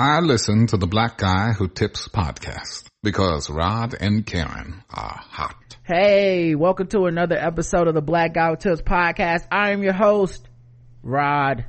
I listen to the Black Guy Who Tips podcast because Rod and Karen are hot. Hey, welcome to another episode of the Black Guy Who Tips podcast. I am your host, Rod,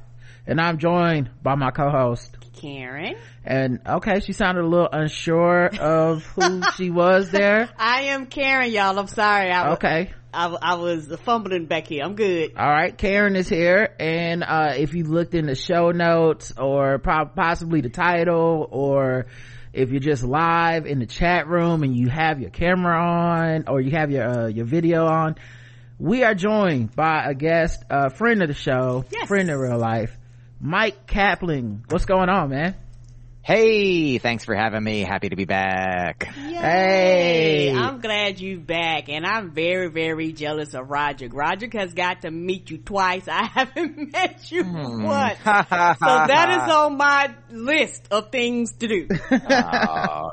and I'm joined by my co-host, Karen. And okay, she sounded a little unsure of who she was there. I am Karen, y'all. I'm sorry. I, okay. I, I was fumbling back here. I'm good. All right. Karen is here. And, uh, if you looked in the show notes or possibly the title or if you're just live in the chat room and you have your camera on or you have your, uh, your video on, we are joined by a guest, a friend of the show, yes. friend of real life, Myq Kaplan. What's going on, man? Hey, thanks for having me. Happy to be back. Yay. Hey, I'm glad you're back, and I'm very, very jealous of Roger. Roger has got to meet you twice. I haven't met you mm. once, so that is on my list of things to do. oh,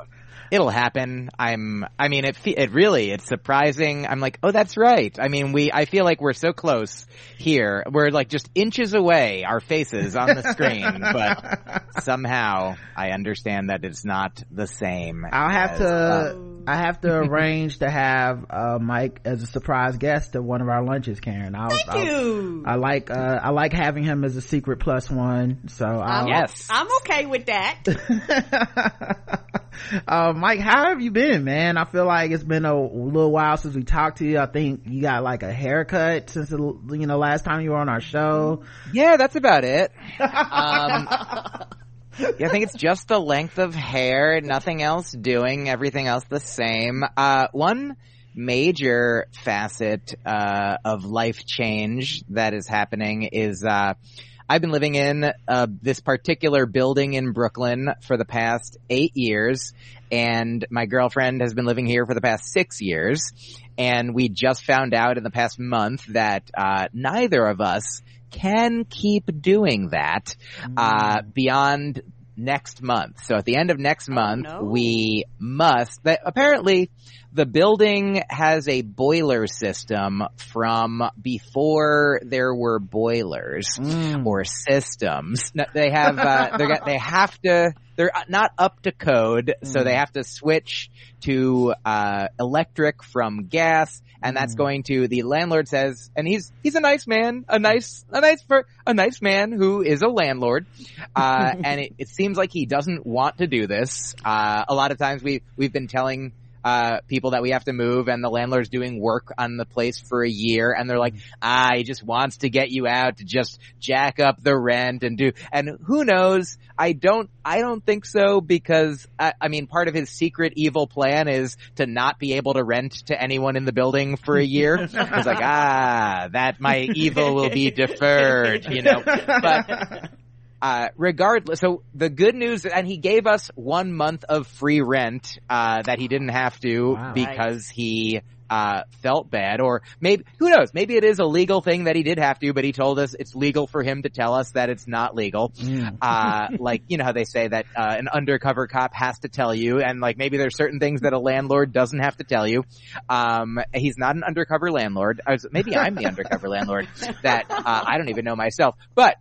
it'll happen. I'm, I mean, it, it really, it's surprising. I'm like, oh, that's right. I mean, we, I feel like we're so close here. We're like just inches away, our faces on the screen, but somehow I understand that it's not the same. I'll have as, to, uh, I have to arrange to have, uh, Myq as a surprise guest at one of our lunches, Karen. I'll, Thank I'll, you. I like, uh, I like having him as a secret plus one. So I'll, yes, I'm okay with that. um, Myq, how have you been, man? I feel like it's been a little while since we talked to you. I think you got like a haircut since the, you know last time you were on our show. Yeah, that's about it. um, yeah, I think it's just the length of hair, nothing else doing, everything else the same. Uh, one major facet uh, of life change that is happening is uh, I've been living in uh, this particular building in Brooklyn for the past eight years, and my girlfriend has been living here for the past six years. And we just found out in the past month that uh, neither of us can keep doing that uh, mm. beyond next month. So at the end of next oh, month, no. we must. That apparently, the building has a boiler system from before there were boilers mm. or systems. They have uh, they they have to they're not up to code, mm. so they mm. have to switch to uh, electric from gas, and that's mm. going to the landlord says, and he's he's a nice man, a nice a nice a nice man who is a landlord, uh, and it, it seems like he doesn't want to do this. Uh, a lot of times we we've been telling uh, people that we have to move and the landlord's doing work on the place for a year and they're like, ah, he just wants to get you out to just jack up the rent and do, and who knows? I don't, I don't think so because, I, I mean, part of his secret evil plan is to not be able to rent to anyone in the building for a year. it's like, ah, that my evil will be deferred, you know, but, uh, regardless, so the good news, and he gave us one month of free rent, uh, that he didn't have to wow. because he, uh, felt bad or maybe, who knows, maybe it is a legal thing that he did have to, but he told us it's legal for him to tell us that it's not legal. Mm. Uh, like, you know how they say that, uh, an undercover cop has to tell you and like maybe there's certain things that a landlord doesn't have to tell you. Um, he's not an undercover landlord. Maybe I'm the undercover landlord that, uh, I don't even know myself, but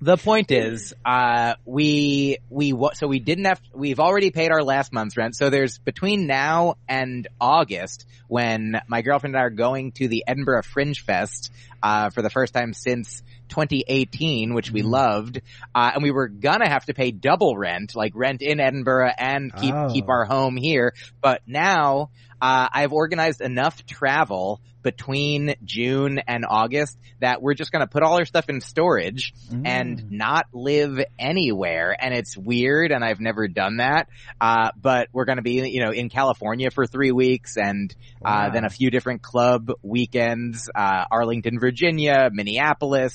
the point is, uh, we, we, so we didn't have, we've already paid our last month's rent. So there's between now and August when my girlfriend and I are going to the Edinburgh Fringe Fest, uh, for the first time since 2018, which we mm-hmm. loved. Uh, and we were gonna have to pay double rent, like rent in Edinburgh and keep, oh. keep our home here. But now, uh, I've organized enough travel between June and August that we're just going to put all our stuff in storage mm. and not live anywhere. And it's weird and I've never done that. Uh, but we're going to be, you know, in California for three weeks and, uh, wow. then a few different club weekends, uh, Arlington, Virginia, Minneapolis,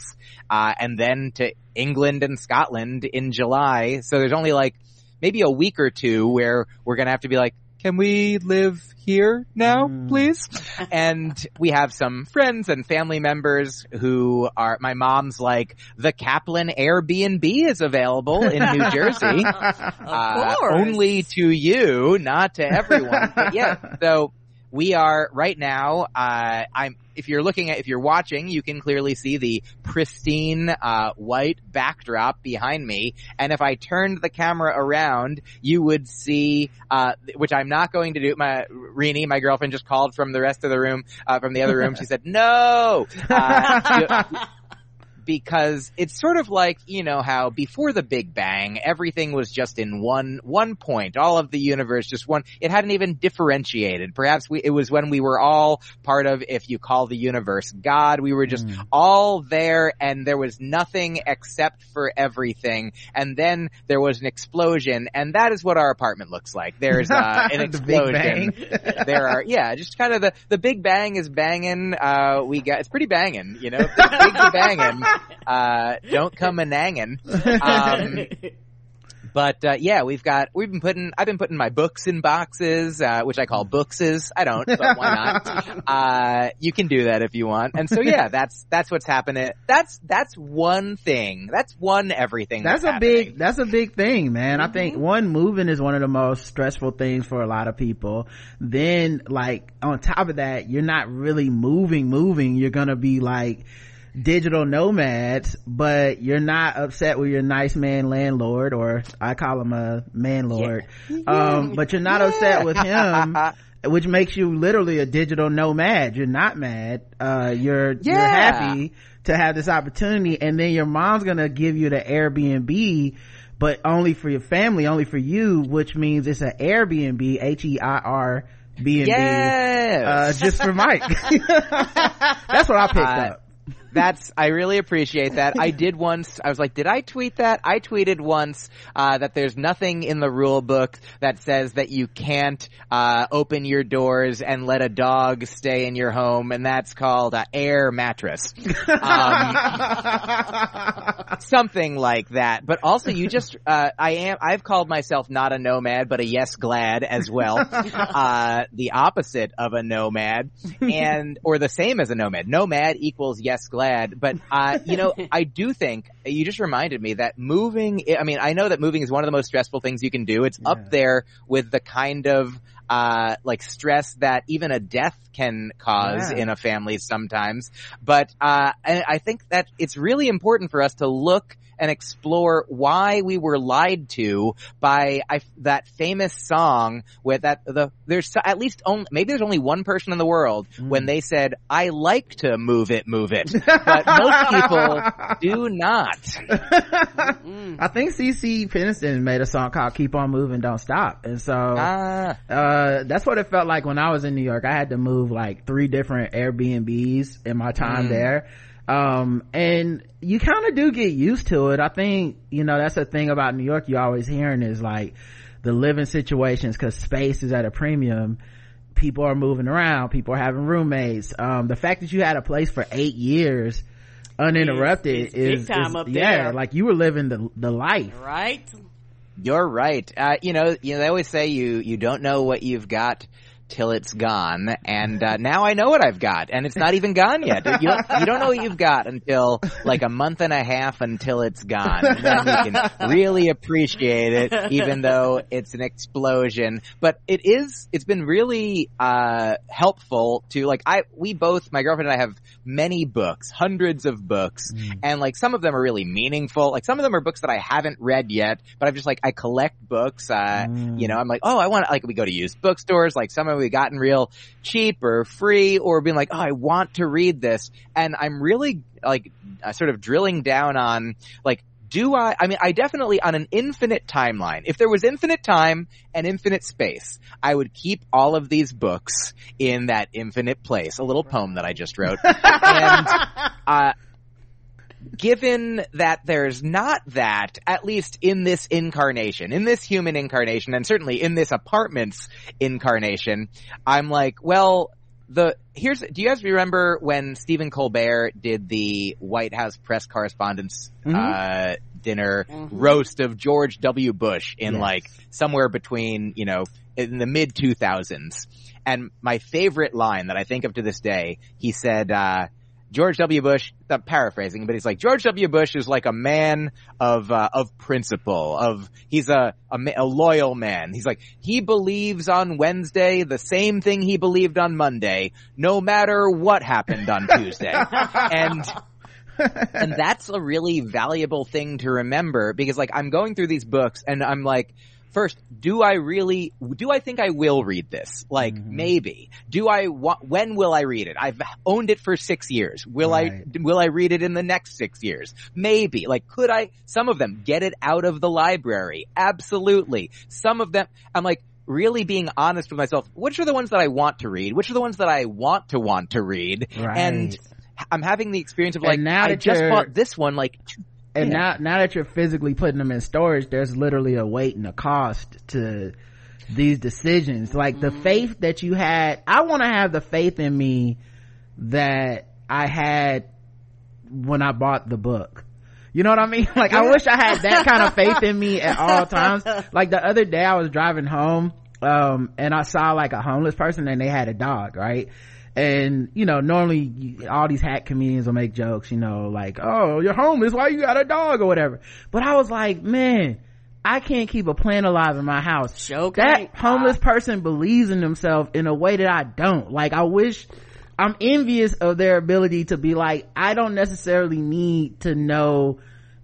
uh, and then to England and Scotland in July. So there's only like, maybe a week or two where we're going to have to be like, can we live here now, mm. please? and we have some friends and family members who are, my mom's like, the Kaplan Airbnb is available in New Jersey. uh, only to you, not to everyone. but yeah, so we are right now. Uh, I'm if you're looking at if you're watching, you can clearly see the pristine uh, white backdrop behind me. And if I turned the camera around, you would see, uh, which I'm not going to do. My Rini, my girlfriend, just called from the rest of the room, uh, from the other room. She said, "No." Because it's sort of like, you know, how before the Big Bang, everything was just in one, one point. All of the universe just one, it hadn't even differentiated. Perhaps we, it was when we were all part of, if you call the universe God, we were just mm. all there and there was nothing except for everything. And then there was an explosion and that is what our apartment looks like. There's uh, an explosion. there are, yeah, just kind of the, the Big Bang is banging. Uh, we got, it's pretty banging, you know, big banging. Uh, don't come a nangin'. Um, but uh, yeah, we've got we've been putting I've been putting my books in boxes, uh, which I call bookses. I don't, but why not? uh, you can do that if you want. And so yeah, that's that's what's happening. That's that's one thing. That's one everything. That's, that's a big that's a big thing, man. Mm-hmm. I think mm-hmm. one moving is one of the most stressful things for a lot of people. Then like on top of that, you're not really moving, moving. You're gonna be like digital nomads, but you're not upset with your nice man landlord, or I call him a manlord. Yeah. Um, but you're not yeah. upset with him. which makes you literally a digital nomad. You're not mad. Uh, you're, yeah. you're happy to have this opportunity. And then your mom's going to give you the Airbnb, but only for your family, only for you, which means it's an Airbnb, H-E-I-R B and B, uh, just for Myq. That's what I picked uh, up that's I really appreciate that. I did once. I was like, did I tweet that? I tweeted once uh, that there's nothing in the rule book that says that you can't uh, open your doors and let a dog stay in your home, and that's called uh, air mattress. Um, something like that. But also, you just uh, I am I've called myself not a nomad, but a yes glad as well. Uh, the opposite of a nomad, and or the same as a nomad. Nomad equals yes glad glad. But, uh, you know, I do think you just reminded me that moving, I mean, I know that moving is one of the most stressful things you can do. It's yeah. up there with the kind of, uh, like stress that even a death can cause yeah. in a family sometimes. But, uh, I think that it's really important for us to look and explore why we were lied to by I, that famous song with that the there's at least only maybe there's only one person in the world mm. when they said I like to move it move it but most people do not. I think CeCe Peniston made a song called Keep on Moving Don't Stop and so ah. uh, that's what it felt like when I was in New York. I had to move like three different Airbnbs in my time mm. there um, and you kind of do get used to it. I think, you know, that's the thing about New York you're always hearing is like the living situations cause space is at a premium. People are moving around. People are having roommates. Um, the fact that you had a place for eight years uninterrupted it's, it's is, big time is, up yeah, there. like you were living the, the life. Right? You're right. Uh, you know, you know, they always say you, you don't know what you've got till it's gone. And uh, now I know what I've got, and it's not even gone yet. You don't, you don't know what you've got until like a month and a half until it's gone. And then you can really appreciate it, even though it's an explosion. But it is. It's been really uh, helpful to like I. We both, my girlfriend and I, have many books, hundreds of books, mm. and like some of them are really meaningful. Like some of them are books that I haven't read yet, but I'm just like I collect books. Uh, mm. You know, I'm like, oh, I want like we go to used bookstores. Like some of we gotten real cheap or free, or being like, oh, I want to read this, and I'm really like uh, sort of drilling down on like do I, I mean, I definitely on an infinite timeline, if there was infinite time and infinite space, I would keep all of these books in that infinite place. A little poem that I just wrote. and, uh, given that there's not that, at least in this incarnation, in this human incarnation, and certainly in this apartment's incarnation, I'm like, well, the here's do you guys remember when Stephen Colbert did the White House press correspondence mm-hmm. uh, dinner mm-hmm. roast of George W. Bush in yes. like somewhere between you know in the mid 2000s and my favorite line that I think of to this day he said uh, George W. Bush, I'm paraphrasing, but he's like, George W. Bush is like a man of, uh, of principle, of, he's a, a, a, loyal man. He's like, he believes on Wednesday the same thing he believed on Monday, no matter what happened on Tuesday. and, and that's a really valuable thing to remember because like I'm going through these books and I'm like, first, do I really, do I think I will read this? Like, mm-hmm. maybe. Do I, when will I read it? I've owned it for six years. Will right. I, will I read it in the next six years? Maybe. Like, could I, some of them, get it out of the library? Absolutely. Some of them, I'm like, really being honest with myself. Which are the ones that I want to read? Which are the ones that I want to want to read? Right. And I'm having the experience of like, now I just bought this one like and yeah. now now that you're physically putting them in storage there's literally a weight and a cost to these decisions like the mm-hmm. faith that you had i want to have the faith in me that i had when i bought the book you know what I mean? Like, I wish I had that kind of faith in me at all times. Like the other day I was driving home, um, and I saw like a homeless person and they had a dog, right? And you know normally all these hack comedians will make jokes you know like oh you're homeless. Why you got a dog? or whatever. But i was like man i can't keep a plant alive in my house. Okay. that homeless person believes in themselves in a way that i don't. Like i wish i'm envious of their ability to be like i don't necessarily need to know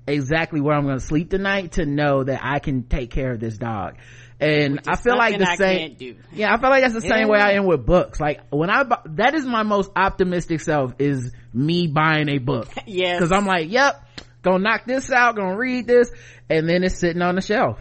exactly where i'm going to sleep tonight to know that i can take care of this dog and I feel like the same. Yeah, I feel like that's the same yeah. way I am with books. Like when I that is my most optimistic self is me buying a book. yeah, because I'm like, yep, gonna knock this out, gonna read this, and then it's sitting on the shelf.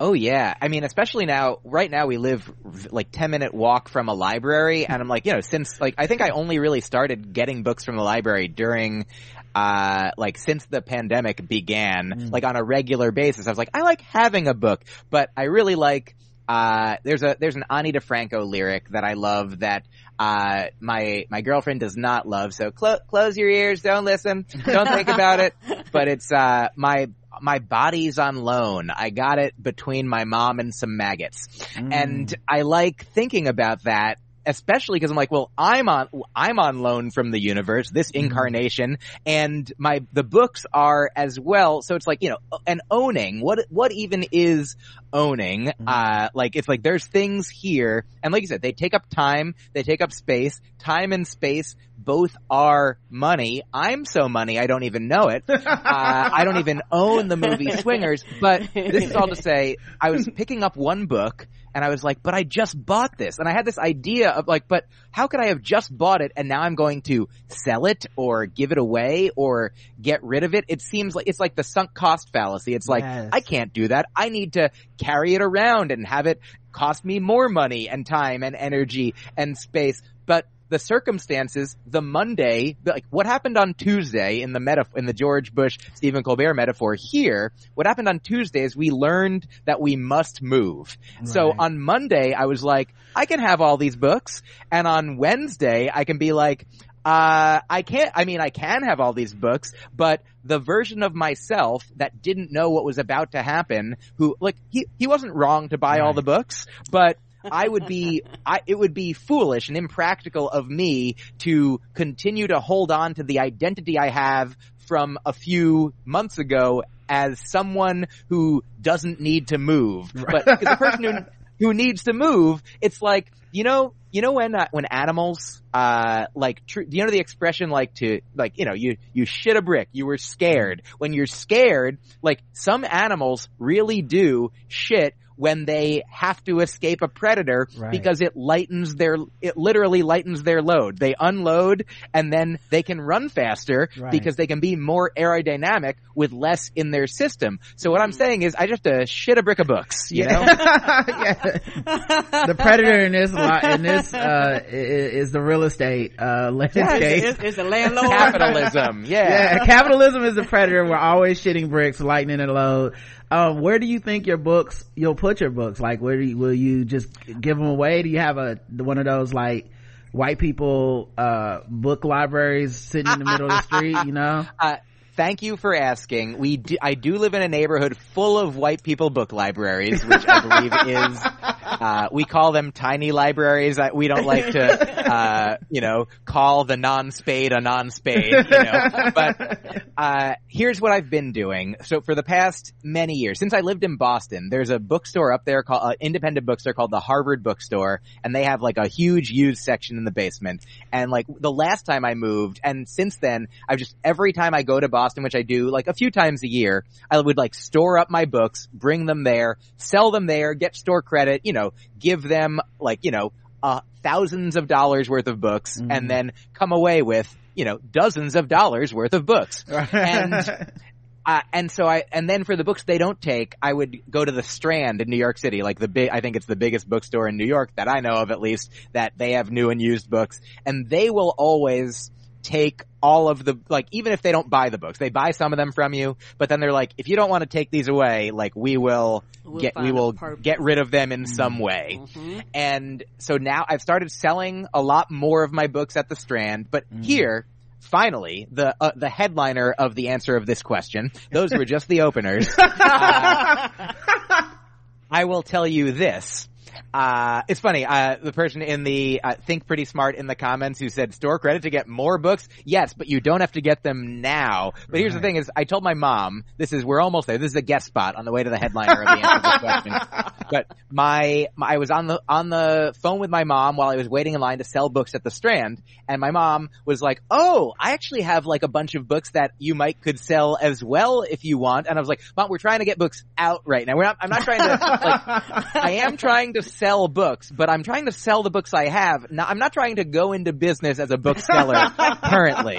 Oh yeah. I mean, especially now, right now we live like 10 minute walk from a library and I'm like, you know, since like, I think I only really started getting books from the library during, uh, like since the pandemic began, mm. like on a regular basis. I was like, I like having a book, but I really like, uh, there's a, there's an Ani DiFranco lyric that I love that, uh, my, my girlfriend does not love. So clo- close your ears, don't listen, don't think about it. But it's, uh, my, my body's on loan. I got it between my mom and some maggots. Mm. And I like thinking about that especially because I'm like, well, I'm on, I'm on loan from the universe, this mm-hmm. incarnation, and my, the books are as well. So it's like, you know, and owning, what, what even is owning? Mm-hmm. Uh, like, it's like there's things here, and like you said, they take up time, they take up space, time and space both are money. I'm so money, I don't even know it. Uh, I don't even own the movie Swingers, but this is all to say, I was picking up one book, and I was like, but I just bought this. And I had this idea of like, but how could I have just bought it and now I'm going to sell it or give it away or get rid of it? It seems like it's like the sunk cost fallacy. It's like, yes. I can't do that. I need to carry it around and have it cost me more money and time and energy and space. But the circumstances, the Monday, like what happened on Tuesday in the meta, in the George Bush, Stephen Colbert metaphor here, what happened on Tuesday is we learned that we must move. Right. So on Monday, I was like, I can have all these books. And on Wednesday, I can be like, uh, I can't, I mean, I can have all these books, but the version of myself that didn't know what was about to happen, who, like, he, he wasn't wrong to buy right. all the books, but I would be, I, it would be foolish and impractical of me to continue to hold on to the identity I have from a few months ago as someone who doesn't need to move. Right. But the person who, who needs to move, it's like, you know, you know when, uh, when animals, uh, like, tr- do you know the expression like to, like, you know, you, you shit a brick, you were scared. When you're scared, like, some animals really do shit when they have to escape a predator right. because it lightens their, it literally lightens their load. They unload and then they can run faster right. because they can be more aerodynamic with less in their system. So what I'm hmm. saying is I just have to shit a brick of books, you know? yeah. The predator in this, lot, in this, uh, is the real estate, uh, landscape. It's, it's, it's a landlord. Capitalism, yeah. Yeah, capitalism is the predator. We're always shitting bricks, lightening a load um, where do you think your books you'll put your books? Like where do you, will you just give them away? Do you have a one of those like white people uh, book libraries sitting in the middle of the street you know? Uh, thank you for asking we do, i do live in a neighborhood full of white people book libraries which i believe is uh, we call them tiny libraries. We don't like to, uh, you know, call the non-spade a non-spade, you know. But, uh, here's what I've been doing. So for the past many years, since I lived in Boston, there's a bookstore up there called, uh, independent bookstore called the Harvard Bookstore, and they have like a huge used section in the basement. And like the last time I moved, and since then, I've just, every time I go to Boston, which I do like a few times a year, I would like store up my books, bring them there, sell them there, get store credit, you know, give them like, you know, uh, thousands of dollars worth of books mm. and then come away with, you know, dozens of dollars worth of books. and, uh, and so I, and then for the books they don't take, I would go to the Strand in New York City, like the big, I think it's the biggest bookstore in New York that I know of at least, that they have new and used books, and they will always, take all of the like even if they don't buy the books they buy some of them from you but then they're like if you don't want to take these away like we will we'll get we will get rid of them in mm-hmm. some way mm-hmm. and so now i've started selling a lot more of my books at the strand but mm-hmm. here finally the uh, the headliner of the answer of this question those were just the openers uh, i will tell you this uh, it's funny. Uh, the person in the uh, think pretty smart in the comments who said store credit to get more books. Yes, but you don't have to get them now. But right. here's the thing: is I told my mom this is we're almost there. This is a guest spot on the way to the headliner of the answer the question. But my, my I was on the on the phone with my mom while I was waiting in line to sell books at the Strand, and my mom was like, "Oh, I actually have like a bunch of books that you might could sell as well if you want." And I was like, "Mom, we're trying to get books out right now. We're not. I'm not trying to. Like, I am trying to." Sell books, but I'm trying to sell the books I have. Now, I'm not trying to go into business as a bookseller currently.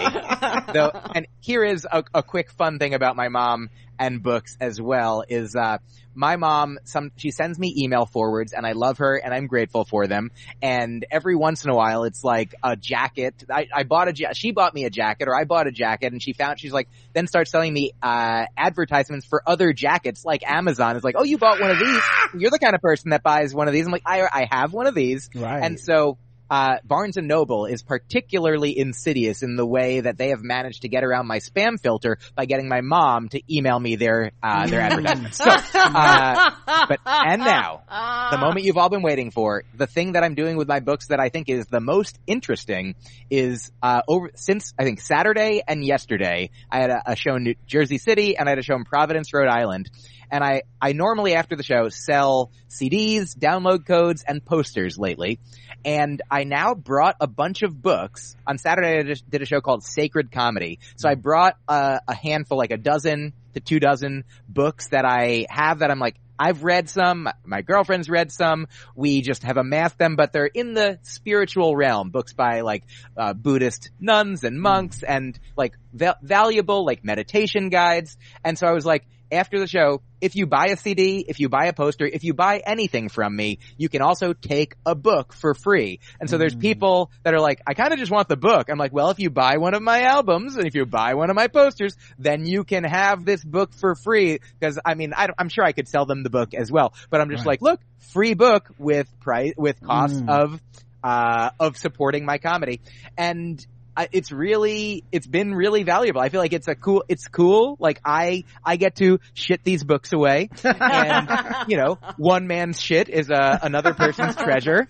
Though, and here is a, a quick fun thing about my mom and books as well is uh, my mom some she sends me email forwards and I love her and I'm grateful for them. And every once in a while it's like a jacket. I, I bought a ja- she bought me a jacket or I bought a jacket and she found she's like then starts selling me uh, advertisements for other jackets like Amazon. Is like oh you bought one of these. You're the kind of person that buys one of these. I'm like I I have one of these. Right. and so uh, Barnes and Noble is particularly insidious in the way that they have managed to get around my spam filter by getting my mom to email me their uh, their advertisements. So, uh, but and now the moment you've all been waiting for, the thing that I'm doing with my books that I think is the most interesting is uh, over since I think Saturday and yesterday I had a, a show in New Jersey City and I had a show in Providence, Rhode Island, and I, I normally after the show sell CDs, download codes, and posters lately. And I now brought a bunch of books. On Saturday I did a show called Sacred Comedy. So I brought a, a handful, like a dozen to two dozen books that I have that I'm like, I've read some, my girlfriend's read some, we just have amassed them, but they're in the spiritual realm, books by like, uh, Buddhist nuns and monks and like va- valuable like meditation guides. And so I was like, after the show, if you buy a CD, if you buy a poster, if you buy anything from me, you can also take a book for free. And so there's mm. people that are like, I kind of just want the book. I'm like, well, if you buy one of my albums and if you buy one of my posters, then you can have this book for free. Cause I mean, I am sure I could sell them the book as well, but I'm just right. like, look, free book with price, with cost mm. of, uh, of supporting my comedy. And it's really it's been really valuable. I feel like it's a cool it's cool. Like I I get to shit these books away, and you know one man's shit is a, uh, another person's treasure,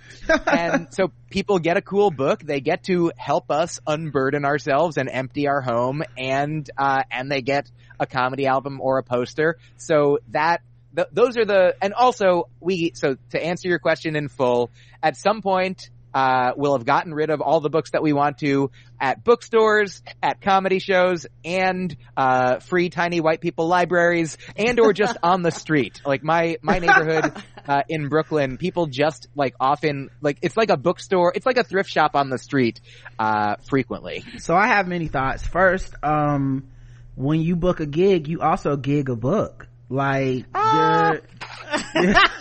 and so people get a cool book. They get to help us unburden ourselves and empty our home, and uh, and they get a comedy album or a poster. So that th- those are the and also we so to answer your question in full. At some point, uh, we'll have gotten rid of all the books that we want to at bookstores, at comedy shows, and uh, free tiny white people libraries, and or just on the street. Like my my neighborhood uh, in Brooklyn, people just like often like it's like a bookstore, it's like a thrift shop on the street uh, frequently. So I have many thoughts. First, um, when you book a gig, you also gig a book. Like, ah.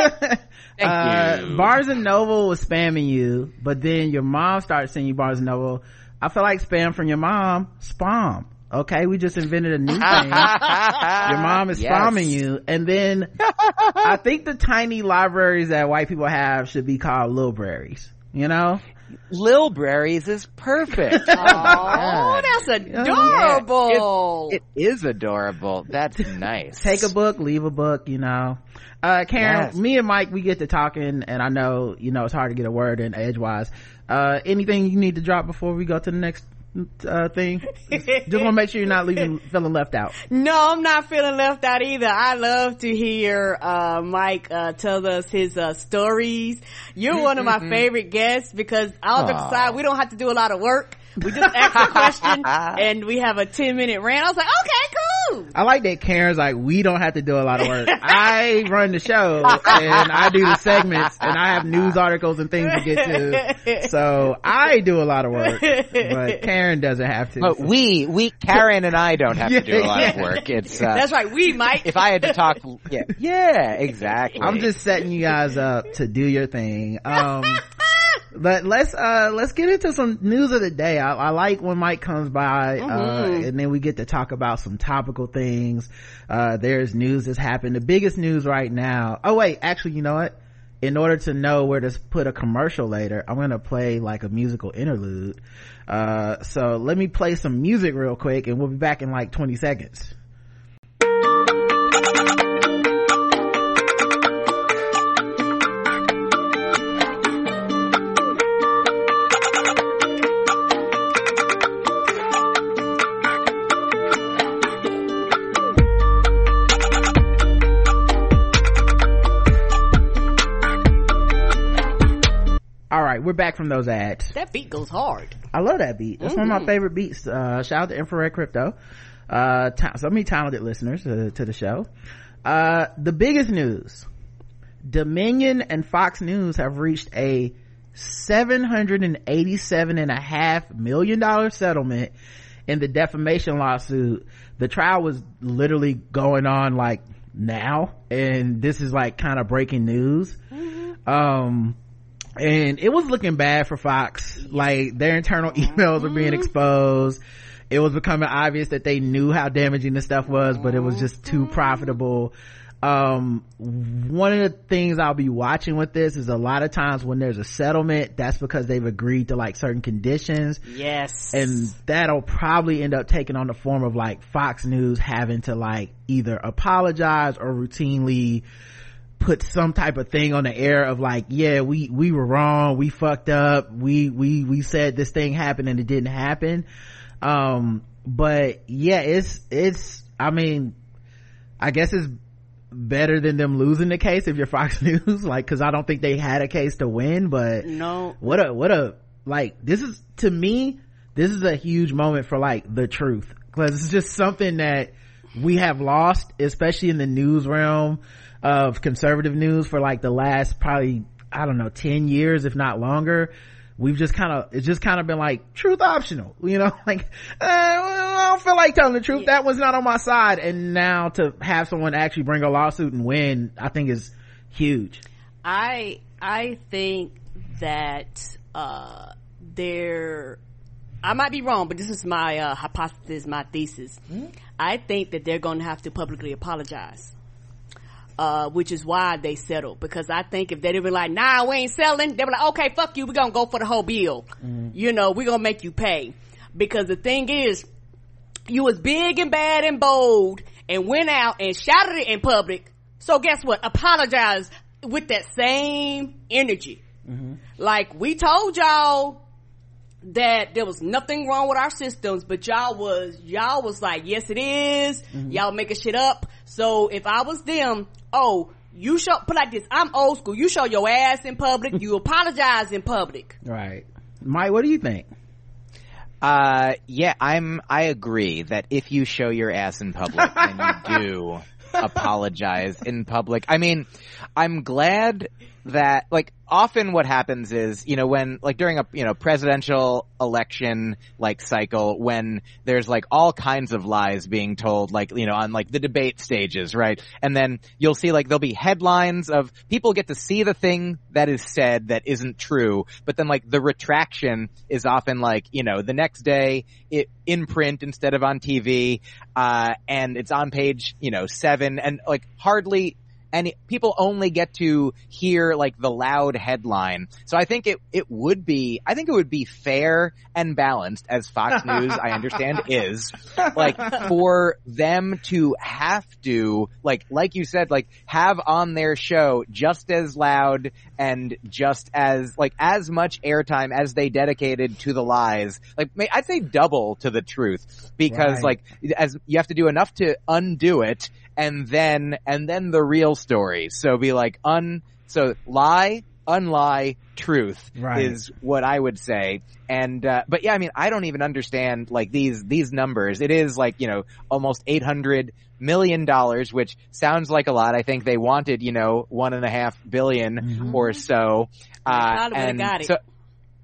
uh, Barnes and Noble was spamming you, but then your mom started sending you Barnes and Noble. I feel like spam from your mom, spam. Okay, we just invented a new thing. your mom is yes. spamming you, and then I think the tiny libraries that white people have should be called libraries. You know, Lilbraries is perfect. oh, that's adorable. Yeah, it, it is adorable. That's nice. Take a book, leave a book, you know. Uh, Karen, yes. me and Myq, we get to talking and I know, you know, it's hard to get a word in edgewise. Uh, anything you need to drop before we go to the next uh, thing? Just want to make sure you're not leaving feeling left out. No, I'm not feeling left out either. I love to hear uh, Myq uh, tell us his uh, stories. You're one of my favorite guests because all the side we don't have to do a lot of work. We just ask a question and we have a 10 minute rant. I was like, okay, cool. I like that Karen's like, we don't have to do a lot of work. I run the show and I do the segments and I have news articles and things to get to. So I do a lot of work, but Karen doesn't have to. But so. we, we, Karen and I don't have to do a lot of work. It's, uh, That's right. We might. If I had to talk, yeah, yeah, exactly. I'm just setting you guys up to do your thing. Um, but let's uh let's get into some news of the day. I, I like when Myq comes by uh, mm-hmm. uh and then we get to talk about some topical things. Uh there's news that's happened. The biggest news right now. Oh wait actually you know what? In order to know where to put a commercial later i'm gonna play like a musical interlude. Uh so let me play some music real quick and we'll be back in like 20 seconds we're back from those ads. That beat goes hard. I love that beat. That's mm-hmm. one of my mm-hmm. favorite beats. Uh, shout out to Infrared Crypto. Uh, ta- so many talented listeners uh, to the show. Uh, the biggest news. Dominion and Fox News have reached a $787.5 million settlement in the defamation lawsuit. The trial was literally going on like now, and this is like kind of breaking news. Mm-hmm. Um, and it was looking bad for Fox. Like their internal emails were being mm-hmm. exposed. It was becoming obvious that they knew how damaging the stuff was, but it was just too mm-hmm. profitable. Um, one of the things I'll be watching with this is a lot of times when there's a settlement, that's because they've agreed to like certain conditions. Yes. And that'll probably end up taking on the form of like Fox News having to like either apologize or routinely put some type of thing on the air of like yeah we we were wrong we fucked up we we we said this thing happened and it didn't happen. Um but yeah it's it's i mean i guess it's better than them losing the case if you're fox news like because i don't think they had a case to win but no. what a what a like this is to me this is a huge moment for like the truth. Because it's just something that we have lost especially in the news realm of conservative news for like the last probably i don't know 10 years if not longer we've just kind of it's just kind of been like truth optional you know like uh, i don't feel like telling the truth yeah. that was not on my side and now to have someone actually bring a lawsuit and win i think is huge i i think that uh there I might be wrong, but this is my uh, hypothesis, my thesis. Mm-hmm. I think that they're going to have to publicly apologize uh, which is why they settled. Because I think if they'd have been like, nah, we ain't selling, they'd be like, okay, fuck you, we're gonna go for the whole bill. Mm-hmm. You know, we're gonna make you pay. Because the thing is, you was big and bad and bold and went out and shouted it in public. So guess what? Apologize with that same energy. Mm-hmm. Like we told y'all that there was nothing wrong with our systems, but y'all was, y'all was like, yes it is. Mm-hmm. Y'all making shit up. So if I was them, oh, you show, put like this, I'm old school. You show your ass in public, you apologize in public. Right. Myq, what do you think? Uh, yeah, I'm, I agree that if you show your ass in public, and you do apologize in public. I mean, I'm glad that like often what happens is you know when like during a you know presidential election like cycle when there's like all kinds of lies being told like you know on like the debate stages right? And then you'll see like there'll be headlines of people get to see the thing that is said that isn't true but then like the retraction is often like you know the next day it in print instead of on TV uh and it's on page you know 7 and like hardly and people only get to hear like the loud headline. So I think it, it would be, I think it would be fair and balanced as Fox News, I understand is like for them to have to like, like you said, like have on their show just as loud and just as like as much airtime as they dedicated to the lies. Like I'd say double to the truth because right. like as you have to do enough to undo it and then and then the real story. So be like un so lie, unlie, truth right. is what I would say. And uh, but yeah, I mean, I don't even understand like these these numbers. It is like you know almost eight hundred million dollars, which sounds like a lot. I think they wanted you know one and a half billion mm-hmm. or so. Uh, and it. so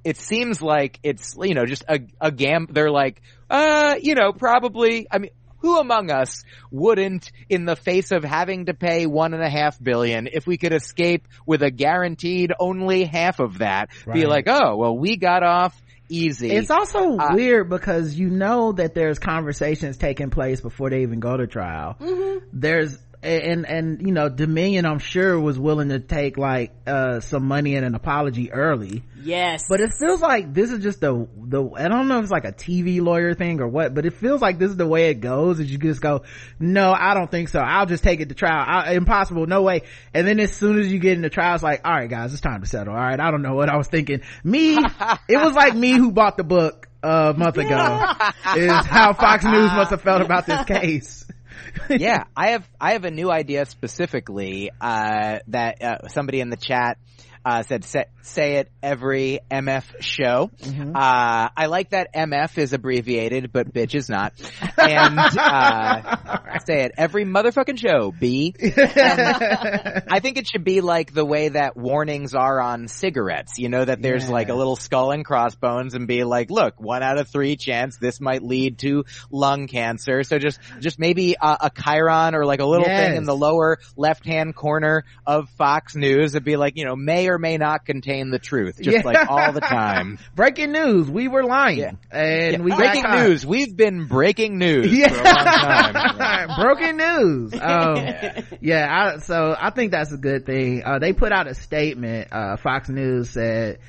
it seems like it's you know just a a gam. They're like, uh, you know, probably. I mean, who among us wouldn't, in the face of having to pay one and a half billion, if we could escape with a guaranteed only half of that, right. be like, oh, well, we got off easy. It's also uh, weird because you know that there's conversations taking place before they even go to trial. Mm-hmm. There's and and you know dominion i'm sure was willing to take like uh some money and an apology early. Yes. But it feels like this is just the the i don't know if it's like a tv lawyer thing or what but it feels like this is the way it goes is you just go no i don't think so. I'll just take it to trial. I, impossible. No way. And then as soon as you get into trial it's like all right guys it's time to settle. All right i don't know what i was thinking. Me it was like me who bought the book a month ago is how fox news must have felt about this case yeah, I have I have a new idea specifically uh, that uh, somebody in the chat uh, said say, say, it every MF show. Mm-hmm. Uh, I like that MF is abbreviated, but bitch is not. And uh, say it every motherfucking show. B. I think it should be like the way that warnings are on cigarettes. You know that there's yeah. like a little skull and crossbones, and be like, look, one out of three chance this might lead to lung cancer. So just just maybe a, a chyron or like a little yes. thing in the lower left hand corner of Fox News. It'd be like you know may or or may not contain the truth, just yeah. like all the time. breaking news, we were lying. Yeah. And yeah. we breaking news, we've been breaking news yeah. for a long time. Broken news. Um, yeah, I, so I think that's a good thing. Uh, they put out a statement, uh, Fox News said,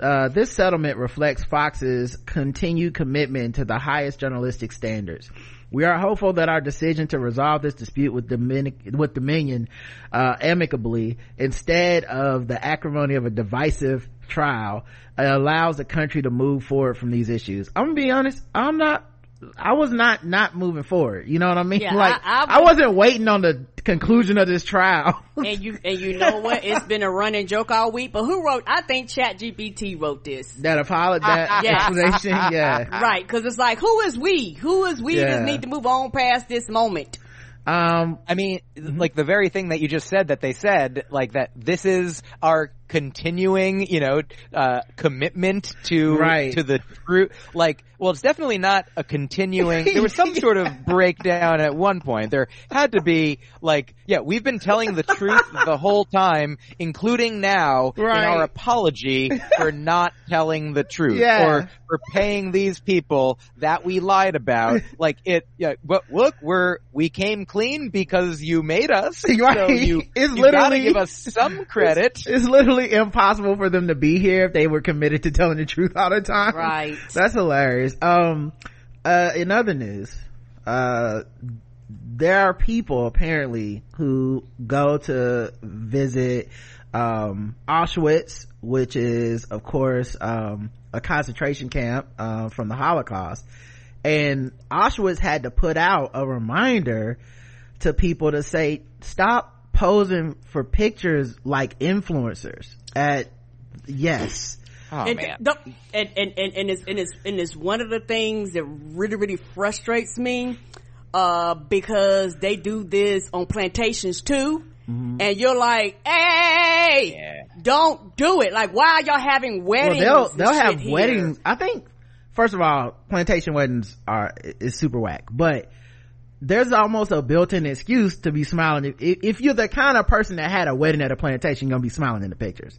uh, this settlement reflects Fox's continued commitment to the highest journalistic standards. We are hopeful that our decision to resolve this dispute with, Dominic, with Dominion uh, amicably instead of the acrimony of a divisive trial allows the country to move forward from these issues. I'm gonna be honest, I'm not I was not not moving forward. You know what I mean? Yeah, like I, I, I, wasn't waiting on the conclusion of this trial. and you and you know what? It's been a running joke all week. But who wrote? I think Chat GPT wrote this. That apology, that yeah. explanation. Yeah, right. Because it's like, who is we? Who is we? Yeah. Just need to move on past this moment. Um, I mean, mm-hmm. like the very thing that you just said that they said, like that this is our continuing, you know, uh, commitment to, right. to the truth. Like, well, it's definitely not a continuing, there was some sort of breakdown at one point. There had to be, like, yeah, we've been telling the truth the whole time, including now right. in our apology for not telling the truth. Yeah. Or for paying these people that we lied about. Like, it, yeah, but look, we're, we came clean because you made us. Right. So you, it's you literally, gotta give us some credit. It's, it's literally impossible for them to be here if they were committed to telling the truth all the time. Right. That's hilarious. Um, uh, in other news, uh, there are people apparently who go to visit, um, Auschwitz, which is, of course, um, a concentration camp, uh, from the Holocaust. And Auschwitz had to put out a reminder to people to say, stop posing for pictures like influencers at yes Oh, and, the, and, and, and, and, it's, and, it's, and it's one of the things that really, really frustrates me, uh, because they do this on plantations too. Mm-hmm. And you're like, hey, yeah. don't do it. Like, why are y'all having weddings? Well, they'll, they'll have weddings. I think, first of all, plantation weddings are, is super whack, but there's almost a built-in excuse to be smiling. If, if, you're the kind of person that had a wedding at a plantation, you're gonna be smiling in the pictures.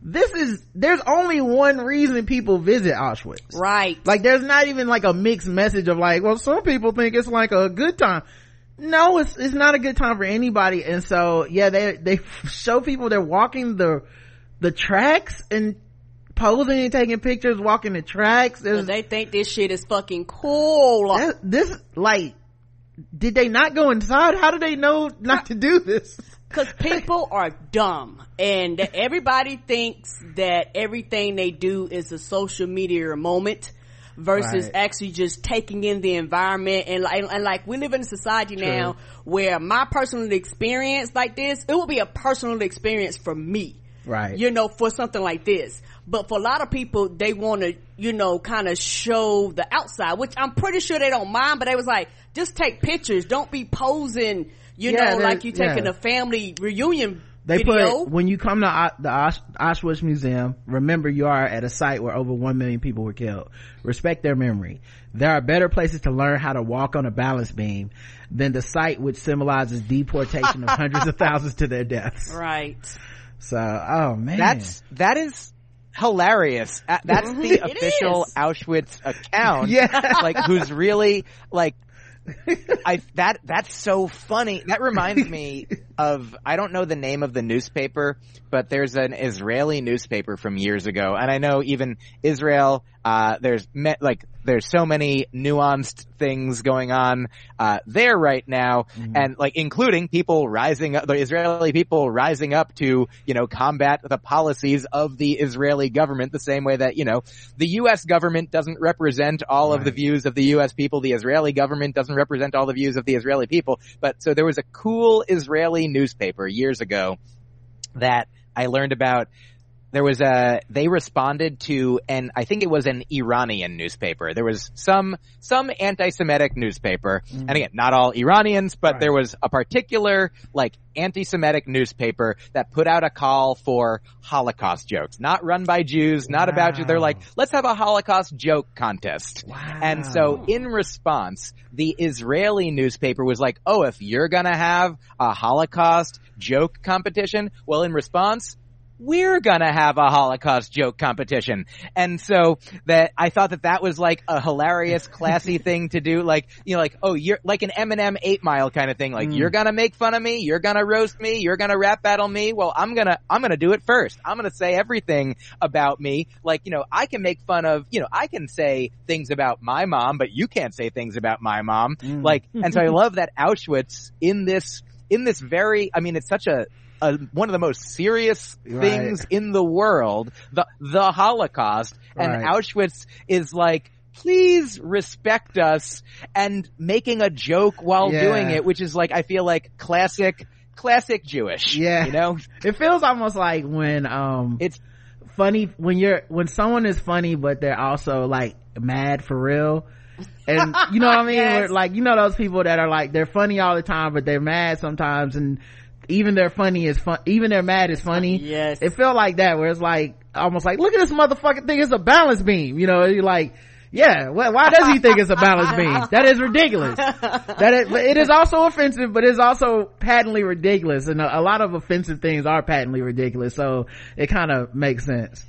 This is, there's only one reason people visit Auschwitz. Right. Like there's not even like a mixed message of like, well, some people think it's like a good time. no it's it's not a good time for anybody and so yeah they they show people they're walking the the tracks and posing and taking pictures walking the tracks they think this shit is fucking cool that, this like did they not go inside how do they know not to do this because people are dumb and everybody thinks that everything they do is a social media moment versus right. actually just taking in the environment and, and, and like we live in a society True. now where my personal experience like this it will be a personal experience for me right you know for something like this but for a lot of people they want to you know kind of show the outside which i'm pretty sure they don't mind but they was like just take pictures don't be posing you yeah, know, like you taking yeah. a family reunion they video. put when you come to the Auschwitz Museum, remember you are at a site where over one million people were killed. Respect their memory. There are better places to learn how to walk on a balance beam than the site which symbolizes deportation of hundreds of thousands to their deaths. Right. So, oh man, that's that is hilarious. Uh, that's the official Auschwitz account. Yeah, like who's really like I that that's so funny. That reminds me of I don't know the name of the newspaper, but there's an Israeli newspaper from years ago, and I know even Israel. Uh, there's me, like there's so many nuanced things going on uh, there right now, mm-hmm. and like including people rising up, the Israeli people rising up to you know combat the policies of the Israeli government the same way that you know the U.S. government doesn't represent all right. of the views of the U.S. people, the Israeli government doesn't represent all the views of the Israeli people. But so there was a cool Israeli newspaper years ago that I learned about there was a they responded to and I think it was an Iranian newspaper. There was some some anti-Semitic newspaper, mm. and again, not all Iranians, but right. there was a particular like anti-Semitic newspaper that put out a call for Holocaust jokes, not run by Jews, not wow. about Jews. They're like, let's have a Holocaust joke contest. Wow. And so in response, the Israeli newspaper was like, oh, if you're gonna have a Holocaust joke competition, well, in response, we're gonna have a Holocaust joke competition. And so that I thought that that was like a hilarious, classy thing to do. Like, you know, like, oh, you're like an Eminem eight mile kind of thing. Like, mm. you're gonna make fun of me. You're gonna roast me. You're gonna rap battle me. Well, I'm gonna, I'm gonna do it first. I'm gonna say everything about me. Like, you know, I can make fun of, you know, I can say things about my mom, but you can't say things about my mom. Mm. Like, and so I love that Auschwitz in this, in this very, I mean, it's such a, a, one of the most serious things right. in the world, the the Holocaust, and right. Auschwitz is like please respect us and making a joke while yeah. doing it, which is like I feel like classic classic Jewish. Yeah. You know? It feels almost like when um it's funny when you're when someone is funny but they're also like mad for real. And you know what I mean? yes. like you know those people that are like they're funny all the time but they're mad sometimes and even their funny is fun even their mad is funny. Yes. It felt like that where it's like almost like look at this motherfucking thing it's a balance beam you know you're like yeah why does he think it's a balance beam? That is ridiculous. That is, it is also offensive but it's also patently ridiculous and a, a lot of offensive things are patently ridiculous so it kind of makes sense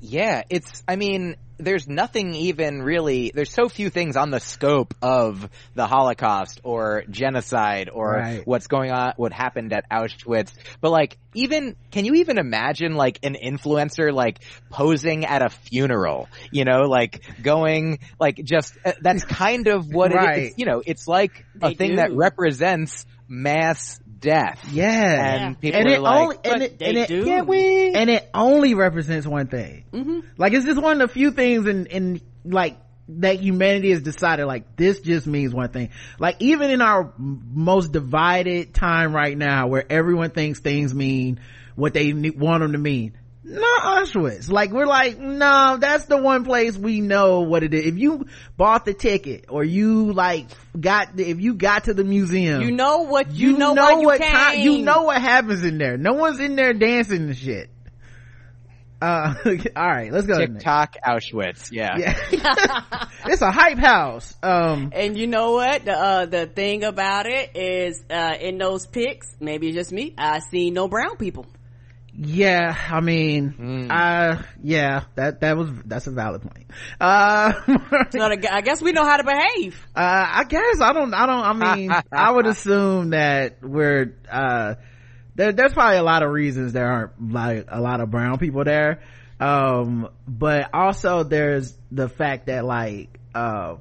yeah it's i mean there's nothing even really there's so few things on the scope of the holocaust or genocide or right. what's going on what happened at auschwitz but like even can you even imagine like an influencer like posing at a funeral you know like going like just uh, that's kind of what right. it is you know it's like a thing do. that represents mass death. Yeah. And people and it like, only, and it, and it, Can't we? And it only represents one thing. Mm-hmm. Like it's just one of the few things in, in like, that humanity has decided like this just means one thing. Like even in our most divided time right now where everyone thinks things mean what they want them to mean not Auschwitz. Like we're like, no, that's the one place we know what it is. If you bought the ticket or you like got, the, if you got to the museum, you know what, you, you know, know what, time, you know what happens in there. No one's in there dancing and shit. Uh, all right, let's go. TikTok Auschwitz, yeah. yeah. it's a hype house. Um, and you know what? The, uh, the thing about it is, uh, in those pics, maybe it's just me, I see no brown people yeah i mean mm. uh yeah that that was that's a valid point. Uh so i guess we know how to behave. Uh i guess i don't i don't i mean i would assume that we're uh there, there's probably a lot of reasons there aren't like a lot of brown people there. Um but also there's the fact that like uh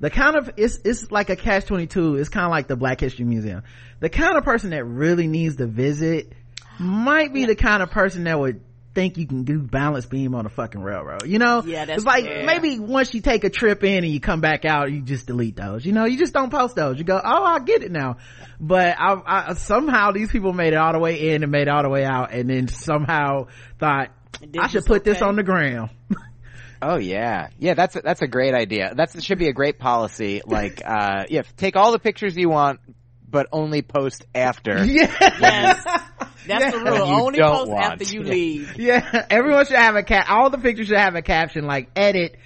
the kind of it's it's like a catch 22 it's kind of like the black history museum. The kind of person that really needs to visit might be the kind of person that would think you can do balance beam on a fucking railroad. You know? Yeah, that's it's like yeah. maybe once you take a trip in and you come back out, you just delete those. You know, you just don't post those. You go, oh, I get it now. But I, I somehow these people made it all the way in and made it all the way out, and then somehow thought I should put okay. this on the ground. Oh yeah, yeah. That's a, that's a great idea. That should be a great policy. Like, uh, yeah, take all the pictures you want, but only post after. Yeah. Yes. That's yeah. the rule. Only post after you leave. Yeah. Everyone should have a cap. All the pictures should have a caption like edit.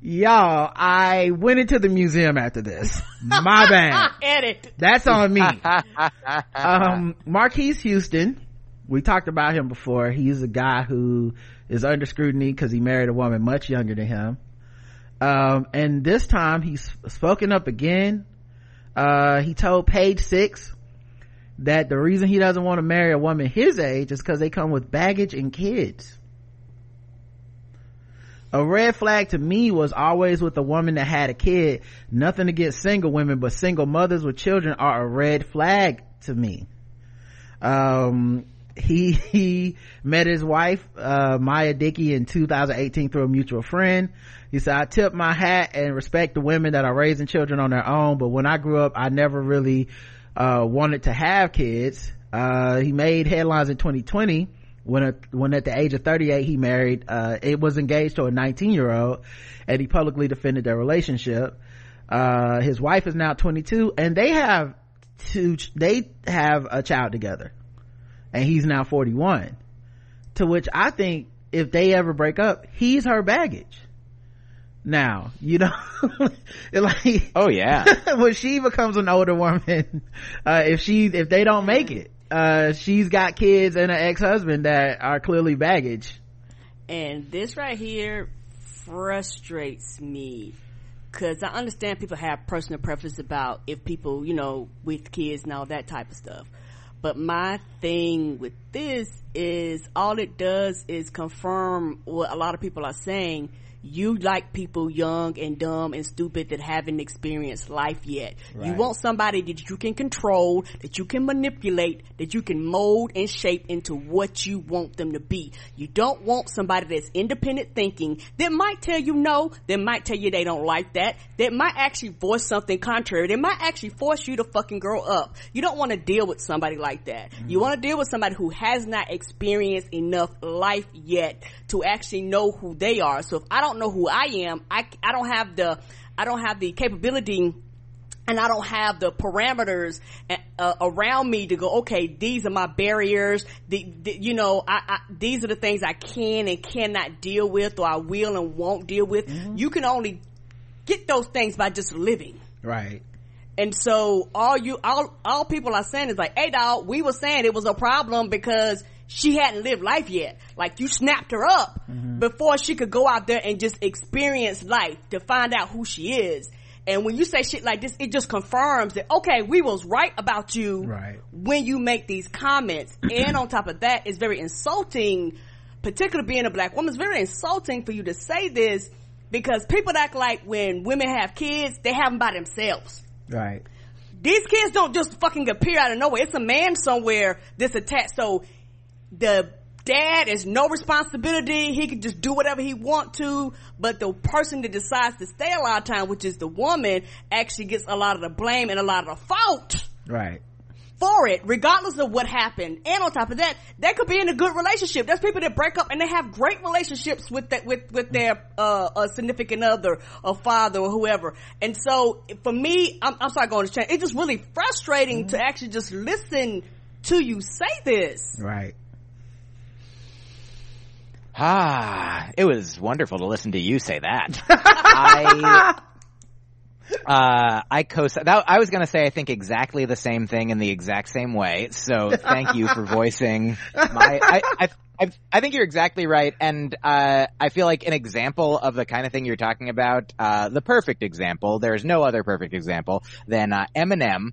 Y'all, I went into the museum after this. My bad. edit. That's on me. um, Marques Houston. We talked about him before. He's a guy who is under scrutiny because he married a woman much younger than him. Um, and this time he's spoken up again uh, he told page six that the reason he doesn't want to marry a woman his age is because they come with baggage and kids. A red flag to me was always with a woman that had a kid nothing against single women but single mothers with children are a red flag to me. Um, he he met his wife uh, Miya Dickey in 2018 through a mutual friend he said, I tip my hat and respect the women that are raising children on their own, but when I grew up, I never really, uh, wanted to have kids. Uh, he made headlines in 2020 when, a, when at the age of 38 he married, uh, it was engaged to a 19 year old and he publicly defended their relationship. Uh, his wife is now 22 and they have two, they have a child together and he's now 41 to which I think if they ever break up, he's her baggage. Now you know like oh yeah. when she becomes an older woman uh, if she if they don't make it uh, she's got kids and an ex-husband that are clearly baggage. And this right here frustrates me because i understand people have personal preference about if people you know with kids and all that type of stuff but my thing with this is all it does is confirm what a lot of people are saying you like people young and dumb and stupid that haven't experienced life yet. Right. You want somebody that you can control, that you can manipulate, that you can mold and shape into what you want them to be. You don't want somebody that's independent thinking that might tell you no, that might tell you they don't like that, that might actually voice something contrary, that might actually force you to fucking grow up. You don't want to deal with somebody like that. Mm-hmm. You want to deal with somebody who has not experienced enough life yet to actually know who they are. So if I don't don't know who I am, I, I don't have the, I don't have the capability and I don't have the parameters uh, around me to go, okay, these are my barriers. The, the you know, I, I, these are the things I can and cannot deal with or I will and won't deal with. Mm-hmm. You can only get those things by just living. Right. And so all you, all, all people are saying is like, hey dog, we were saying it was a problem because she hadn't lived life yet. Like you snapped her up mm-hmm. before she could go out there and just experience life to find out who she is. And when you say shit like this, it just confirms that, okay, we was right about you right. when you make these comments. and on top of that, it's very insulting, particularly being a black woman, it's very insulting for you to say this because people act like when women have kids, they have them by themselves. Right. These kids don't just fucking appear out of nowhere. It's a man somewhere that's attached. So the dad is no responsibility. He can just do whatever he want to. But the person that decides to stay a lot of time, which is the woman, actually gets a lot of the blame and a lot of the fault. Right. For it, regardless of what happened. And on top of that, they could be in a good relationship. There's people that break up and they have great relationships with that, with, with their, uh, significant other, or father, or whoever. And so, for me, I'm, I'm sorry going to change. It's just really frustrating mm-hmm. to actually just listen to you say this. Right. Ah, it was wonderful to listen to you say that. I, Uh, I co I was gonna say I think exactly the same thing in the exact same way. So thank you for voicing my. I, I, I, I think you're exactly right, and uh, I feel like an example of the kind of thing you're talking about, uh, the perfect example. There's no other perfect example than uh, Eminem,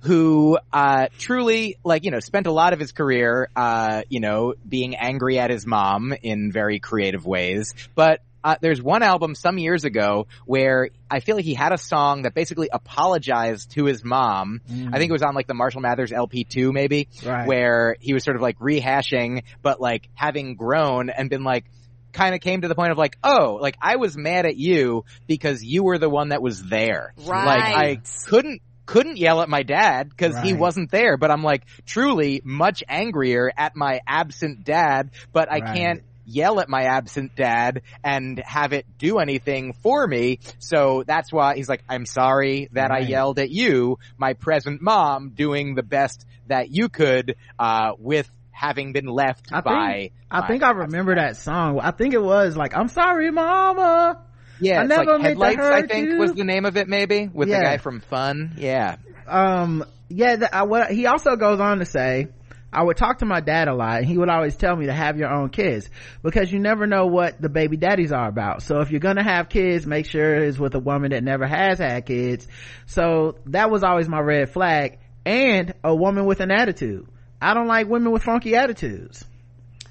who uh, truly, like you know, spent a lot of his career, uh, you know, being angry at his mom in very creative ways, but uh, there's one album some years ago where I feel like he had a song that basically apologized to his mom. Mm. I think it was on like the Marshall Mathers LP2 maybe, right. where he was sort of like rehashing, but like having grown and been like, kind of came to the point of like, oh, like I was mad at you because you were the one that was there. Right. Like I couldn't couldn't yell at my dad because right. he wasn't there, but I'm like truly much angrier at my absent dad, but I right. can't yell at my absent dad and have it do anything for me. So that's why he's like, I'm sorry that right. I yelled at you, my present mom, doing the best that you could, uh, with having been left I by. Think, I think I remember that song. I think it was like, I'm sorry, mama. Yeah, I never like Headlights, I think you. was the name of it maybe, with yeah. the guy from Fun. Yeah. Um, yeah, the, I, what, he also goes on to say, I would talk to my dad a lot and he would always tell me to have your own kids because you never know what the baby daddies are about. So if you're gonna have kids, make sure it's with a woman that never has had kids. So that was always my red flag and a woman with an attitude. I don't like women with funky attitudes.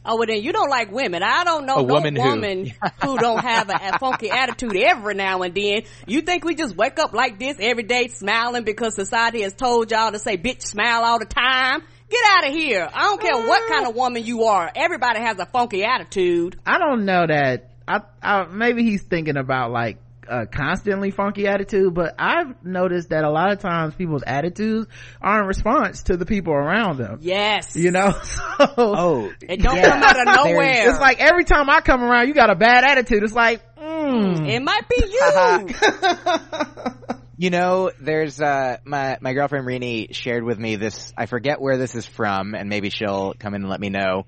Oh, well then you don't like women. I don't know a no woman, woman who. who don't have a, a, funky attitude every now and then. You think we just wake up like this every day smiling because society has told y'all to say bitch smile all the time? Get out of here. I don't care what kind of woman you are. Everybody has a funky attitude. I don't know that. I, I maybe he's thinking about like a constantly funky attitude, but I've noticed that a lot of times people's attitudes are in response to the people around them. Yes. You know? So, oh. It don't yeah. come out of nowhere. It's like every time I come around, you got a bad attitude. It's like, mm. It might be you. You know, there's uh my my girlfriend Rini shared with me this. I forget where this is from, and maybe she'll come in and let me know.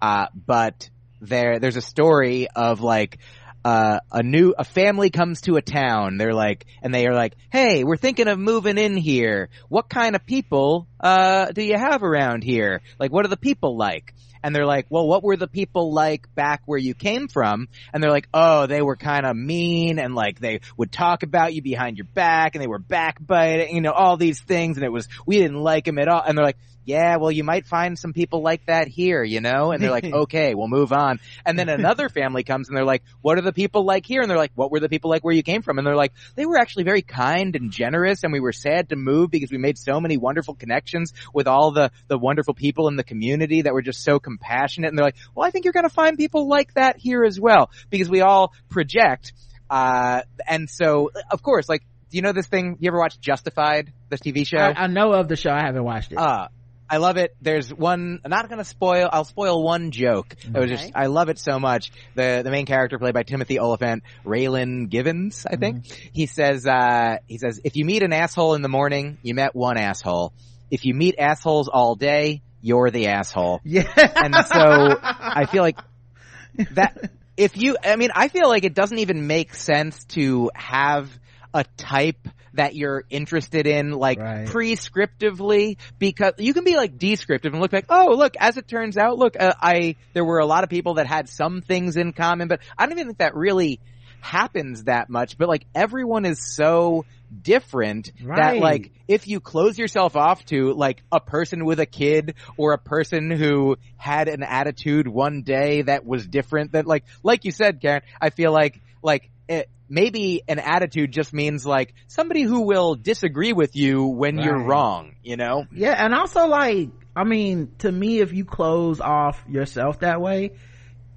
Uh, but there there's a story of like uh, a new a family comes to a town. They're like, and they are like, "Hey, we're thinking of moving in here. What kind of people uh, do you have around here? Like, what are the people like?" And they're like, well, what were the people like back where you came from? And they're like, oh, they were kind of mean and like they would talk about you behind your back and they were backbiting, you know, all these things and it was, we didn't like them at all. And they're like, yeah, well, you might find some people like that here, you know? And they're like, okay, we'll move on. And then another family comes and they're like, what are the people like here? And they're like, what were the people like where you came from? And they're like, they were actually very kind and generous and we were sad to move because we made so many wonderful connections with all the, the wonderful people in the community that were just so compassionate. And they're like, well, I think you're going to find people like that here as well because we all project. Uh, and so, of course, like, do you know this thing? You ever watch Justified, the TV show? I, I know of the show. I haven't watched it. Uh, I love it. There's one. I'm not gonna spoil. I'll spoil one joke. It was just. I love it so much. The the main character played by Timothy Olyphant, Raylan Givens, I think. Mm-hmm. He says. uh He says, if you meet an asshole in the morning, you met one asshole. If you meet assholes all day, you're the asshole. Yeah. And so I feel like that. If you, I mean, I feel like it doesn't even make sense to have a type that you're interested in like right. prescriptively because you can be like descriptive and look like, oh, look, as it turns out, look, uh, I, there were a lot of people that had some things in common, but I don't even think that really happens that much, but like everyone is so different right. that like if you close yourself off to like a person with a kid or a person who had an attitude one day that was different that like like you said Karen I feel like like it, maybe an attitude just means like somebody who will disagree with you when right. you're wrong, you know? Yeah, and also like, I mean, to me, if you close off yourself that way,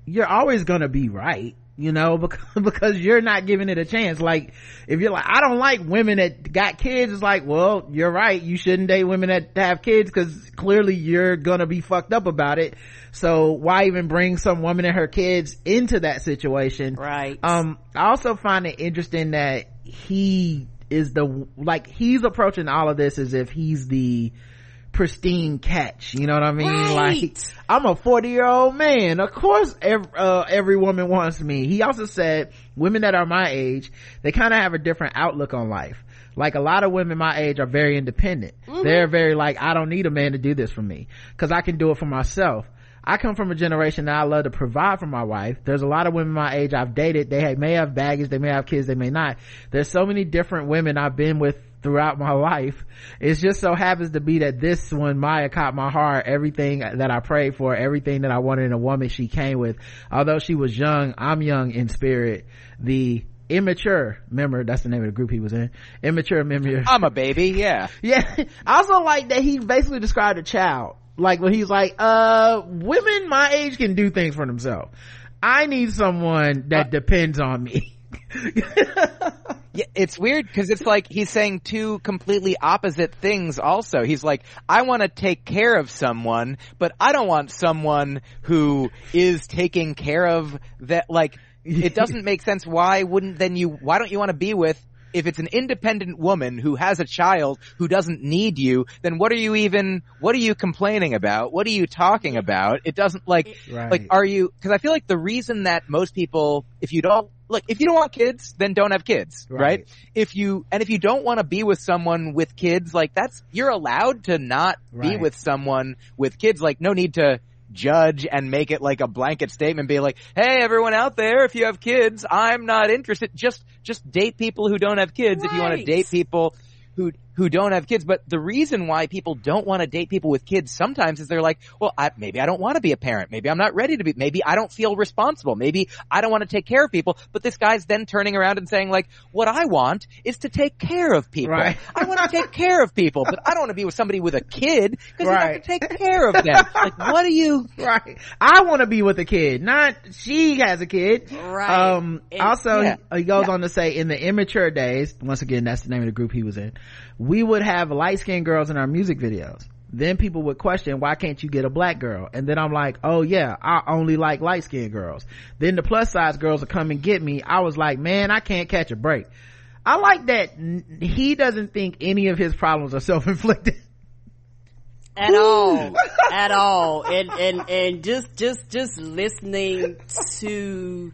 you're always gonna be right you know, because, because you're not giving it a chance. Like, if you're like, I don't like women that got kids, it's like, well, you're right. You shouldn't date women that have kids because clearly you're gonna be fucked up about it. So why even bring some woman and her kids into that situation? Right. Um, I also find it interesting that he is the, like, he's approaching all of this as if he's the, pristine catch. You know what I mean? Right. Like, I'm a 40 year old man. Of course, every, uh, every woman wants me. He also said women that are my age, they kind of have a different outlook on life. like a lot of women my age are very independent mm-hmm. they're very like i don't need a man to do this for me because i can do it for myself I come from a generation that I love to provide for my wife. There's a lot of women my age I've dated. They may have baggage. They may have kids. They may not. There's so many different women I've been with throughout my life. It just so happens to be that this one, Miya caught my heart. Everything that I prayed for, everything that I wanted in a woman she came with. Although she was young, I'm young in spirit. The immature member that's the name of the group he was in immature member i'm a baby yeah yeah i also like that he basically described a child like when he's like uh women my age can do things for themselves i need someone that uh, depends on me yeah, it's weird because it's like he's saying two completely opposite things also. He's like, I want to take care of someone, but I don't want someone who is taking care of that, like, it doesn't make sense. Why wouldn't then you, why don't you want to be with if it's an independent woman who has a child who doesn't need you, then what are you even, what are you complaining about? What are you talking about? It doesn't like, right. like, are you, cause I feel like the reason that most people, if you don't, look, if you don't want kids, then don't have kids, right? right? If you, and if you don't want to be with someone with kids, like that's, you're allowed to not right. be with someone with kids, like no need to, judge and make it like a blanket statement, be like, hey, everyone out there, if you have kids, I'm not interested. Just, just date people who don't have kids right. if you want to date people who who don't have kids. But the reason why people don't want to date people with kids sometimes is they're like, well, I, maybe I don't want to be a parent. Maybe I'm not ready to be. Maybe I don't feel responsible. Maybe I don't want to take care of people. But this guy's then turning around and saying like, what I want is to take care of people. Right. I want to take care of people, but I don't want to be with somebody with a kid because right. you have to take care of them. like, what are you? Right. I want to be with a kid, not she has a kid. Right. Um, and, also, yeah. he, he, goes yeah. on to say in the immature days, once again, that's the name of the group he was in we would have light skinned girls in our music videos. Then people would question, why can't you get a black girl? And then I'm like, oh yeah, I only like light skinned girls. Then the plus size girls would come and get me. I was like, man, I can't catch a break. I like that he doesn't think any of his problems are self-inflicted. At all. At all. And, and, and just, just, just listening to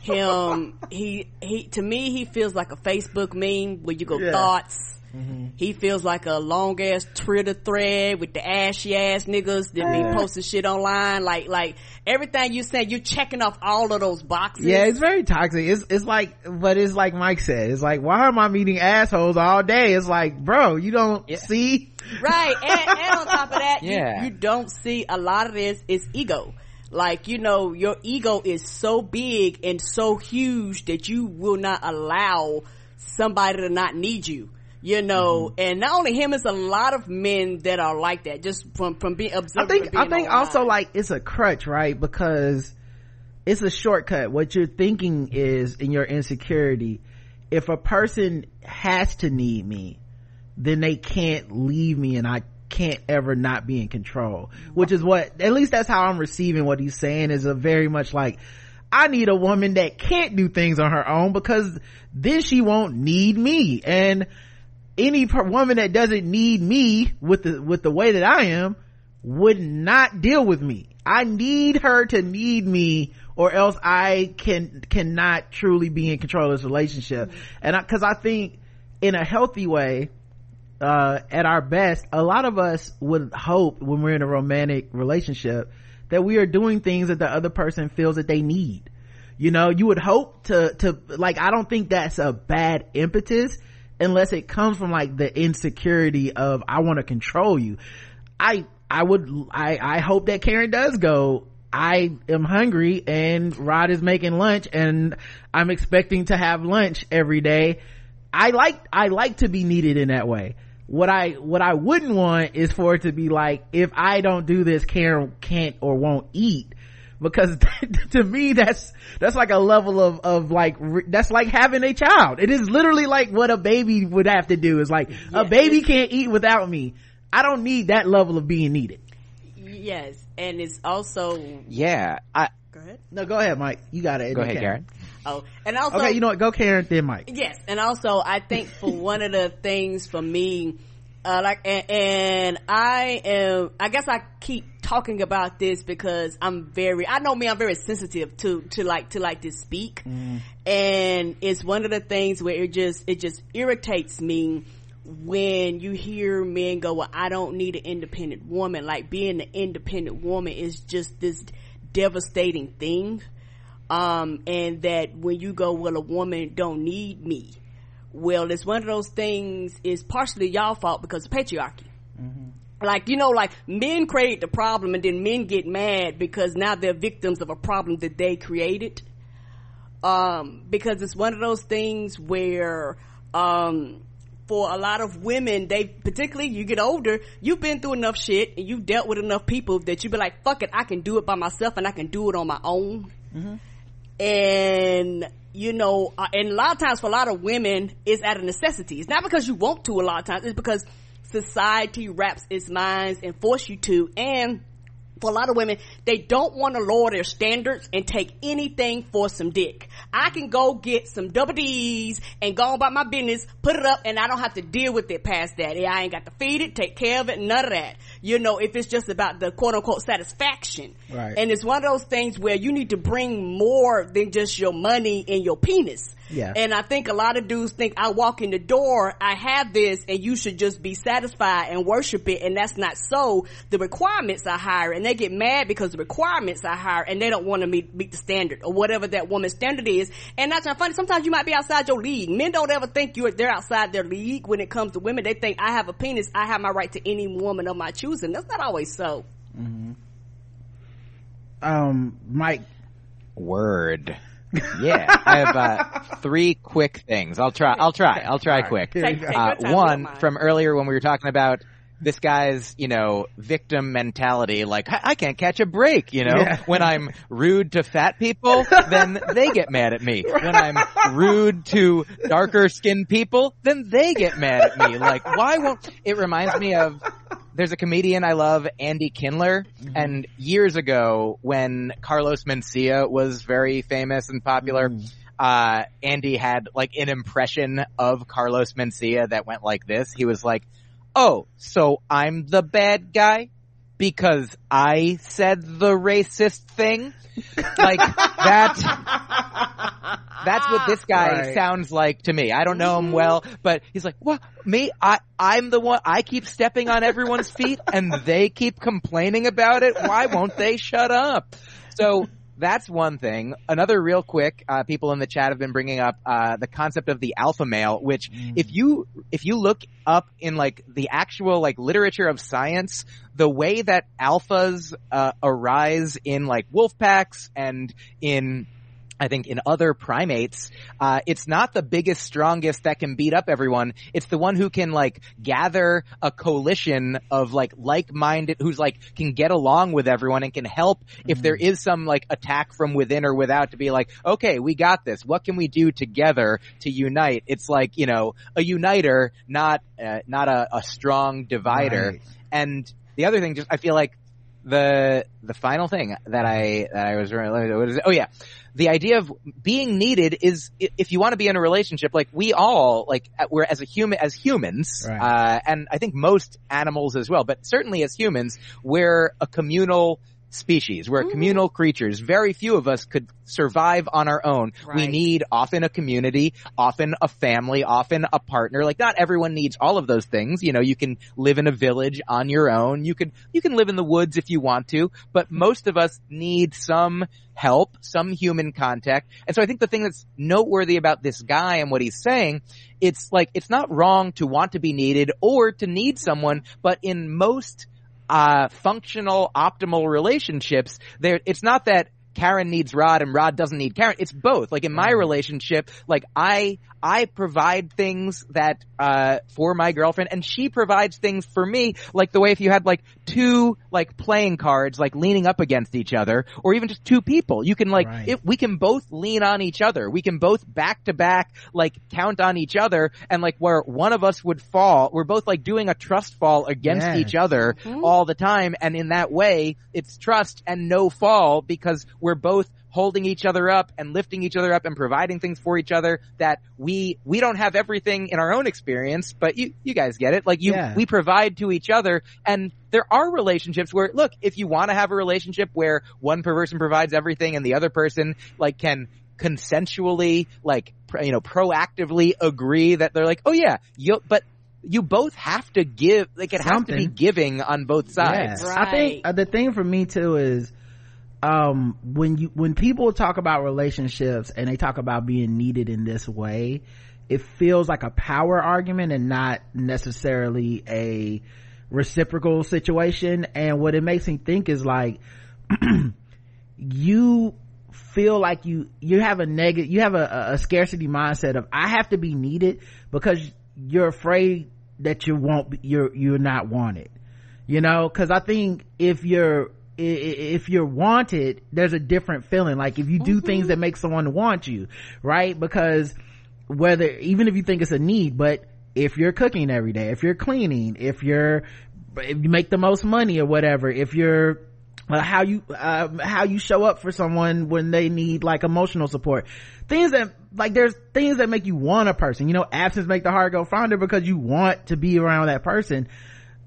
him, he, he, to me, he feels like a Facebook meme where you go yeah. thoughts, Mm-hmm. He feels like a long ass Twitter thread with the ashy ass niggas that be posting shit online. Like, like everything you said, you're checking off all of those boxes. Yeah, it's very toxic. It's, it's like, but it's like Myq said, it's like, why am I meeting assholes all day? It's like, bro, you don't yeah. see? Right. And, and, on top of that, yeah. you, you don't see a lot of this is ego like you know your ego is so big and so huge that you will not allow somebody to not need you you know, mm-hmm. and not only him, it's a lot of men that are like that, just from, from being observed. I think, I think also like it's a crutch, right? Because it's a shortcut. What you're thinking is in your insecurity, if a person has to need me, then they can't leave me and I can't ever not be in control. Which is what, at least that's how I'm receiving what he's saying is a very much like, I need a woman that can't do things on her own because then she won't need me. And any woman that doesn't need me with the with the way that I am would not deal with me. I need her to need me or else I can cannot truly be in control of this relationship. And I, cuz I think in a healthy way uh, at our best, a lot of us would hope when we're in a romantic relationship that we are doing things that the other person feels that they need. You know, you would hope to, to, like, I don't think that's a bad impetus unless it comes from like the insecurity of I want to control you. I I would I I hope that Karen does go I am hungry and Rod is making lunch and I'm expecting to have lunch every day. I like I like to be needed in that way. What I what I wouldn't want is for it to be like if I don't do this Karen can't or won't eat because to me that's that's like a level of of like that's like having a child. It is literally like what a baby would have to do. Is like a baby can't eat without me. I don't need that level of being needed. Yes and it's also yeah i go ahead. No go ahead Myq. You got it go ahead karen. Oh, and also, okay, you know what? Go Karen, then Myq. Yes, and also, I think for one of the things for me, uh, like, and, and I am, I guess I keep talking about this because I'm very, I know me, I'm very sensitive to, to like, to like to speak. Mm. And it's one of the things where it just, it just irritates me when you hear men go, well, I don't need an independent woman. Like being an independent woman is just this devastating thing. Um, and that when you go, well, a woman don't need me. Well, it's one of those things is partially y'all fault because of patriarchy. Mm-hmm. Like, you know, like men create the problem and then men get mad because now they're victims of a problem that they created. Um, because it's one of those things where, um, for a lot of women, they, particularly you get older, you've been through enough shit and you've dealt with enough people that you be like, fuck it, I can do it by myself and I can do it on my own. Mm-hmm. And, you know, uh, and a lot of times for a lot of women, it's out of necessity. It's not because you want to a lot of times, it's because society wraps its minds and force you to. And for a lot of women, they don't want to lower their standards and take anything for some dick. I can go get some double D's and go about my business, put it up, and I don't have to deal with it past that. I ain't got to feed it, take care of it, none of that. You know, if it's just about the quote unquote satisfaction. Right. And it's one of those things where you need to bring more than just your money and your penis. Yeah. And I think a lot of dudes think I walk in the door, I have this, and you should just be satisfied and worship it, and that's not so. The requirements are higher, and they get mad because the requirements are higher, and they don't want to meet, meet the standard or whatever that woman's standard is. And that's not funny. Sometimes you might be outside your league. Men don't ever think you're they're outside their league when it comes to women. They think I have a penis, I have my right to any woman of my choosing. That's not always so. Mm-hmm. Um, Myq. Word yeah, I have uh, three quick things. I'll try. I'll try. I'll try quick. Uh, one from earlier when we were talking about this guy's, you know, victim mentality, like, I, can't catch a break, you know? Yeah. When I'm rude to fat people, then they get mad at me. When I'm rude to darker skinned people, then they get mad at me. Like, why won't, it reminds me of there's a comedian I love, Andy Kindler, mm-hmm. and years ago when Carlos Mencia was very famous and popular, mm-hmm. uh, Andy had like an impression of Carlos Mencia that went like this. He was like, "Oh, so I'm the bad guy because I said the racist thing." like that that's what this guy right. sounds like to me. I don't know him mm-hmm. well, but he's like, "What? Me? I I'm the one. I keep stepping on everyone's feet, and they keep complaining about it. Why won't they shut up?" So that's one thing. Another real quick, uh, people in the chat have been bringing up uh, the concept of the alpha male, which mm. if you if you look up in like the actual like literature of science, the way that alphas uh, arise in like wolf packs and in I think in other primates, uh, it's not the biggest, strongest that can beat up everyone. It's the one who can like gather a coalition of like like-minded, who's like can get along with everyone and can help mm-hmm. if there mm-hmm. some like attack from within or without to be like, okay, we got this. What can we do together to unite? It's like you know a uniter, not uh, not a, a, strong divider. Right. And the other thing, just I feel like the the final thing that I that I was oh yeah the idea of being needed is if you want to be in a relationship, like we all, like we're as a human, as humans, right. uh, and I think most animals as well, but certainly as humans, we're a communal species. We're mm. communal creatures. Very few of us could survive on our own. Right. We need often a community, often a family, often a partner. Like not everyone needs all of those things. You know, you can live in a village on your own. You can, you can live in the woods if you want to, but most of us need some help, some human contact. And so I think the thing that's noteworthy about this guy and what he's saying, it's like, it's not wrong to want to be needed or to need someone, but in most uh, functional, optimal relationships, there, it's not that Karen needs Rod and Rod doesn't need Karen. It's both. Like in my mm-hmm. relationship, like I, I provide things that, uh, for my girlfriend and she provides things for me, like the way if you had like two, like playing cards, like leaning up against each other, or even just two people, you can like, right. if we can both lean on each other, we can both back to back, like count on each other, and like where one of us would fall, we're both like doing a trust fall against yeah. each other mm-hmm. all the time, and in that way, it's trust and no fall because we're both holding each other up and lifting each other up and providing things for each other that we we don't have everything in our own experience but you you guys get it. Like you Yeah. we provide to each other. And there are relationships where look if you want to have a relationship where one person provides everything and the other person like can consensually like pr- you know proactively agree that they're like oh yeah you but you both have to give like it has to be giving on both sides. Yeah. I think uh, the thing for me too is um when you when people talk about relationships and they talk about being needed in this way it feels like a power argument and not necessarily a reciprocal situation. And what it makes me think is like you feel like you you have a negative you have a, a scarcity mindset of i have to be needed because you're afraid that you won't you're you're not wanted. You know because i think if you're if you're wanted there's a different feeling. Like if you do things that make someone want you right? Because whether even if you think it's a need but if you're cooking every day if you're cleaning if you're if you make the most money or whatever if you're uh, how you uh, how you show up for someone when they need like emotional support. Things that like there's things that make you want a person. You know absence make the heart go fonder because you want to be around that person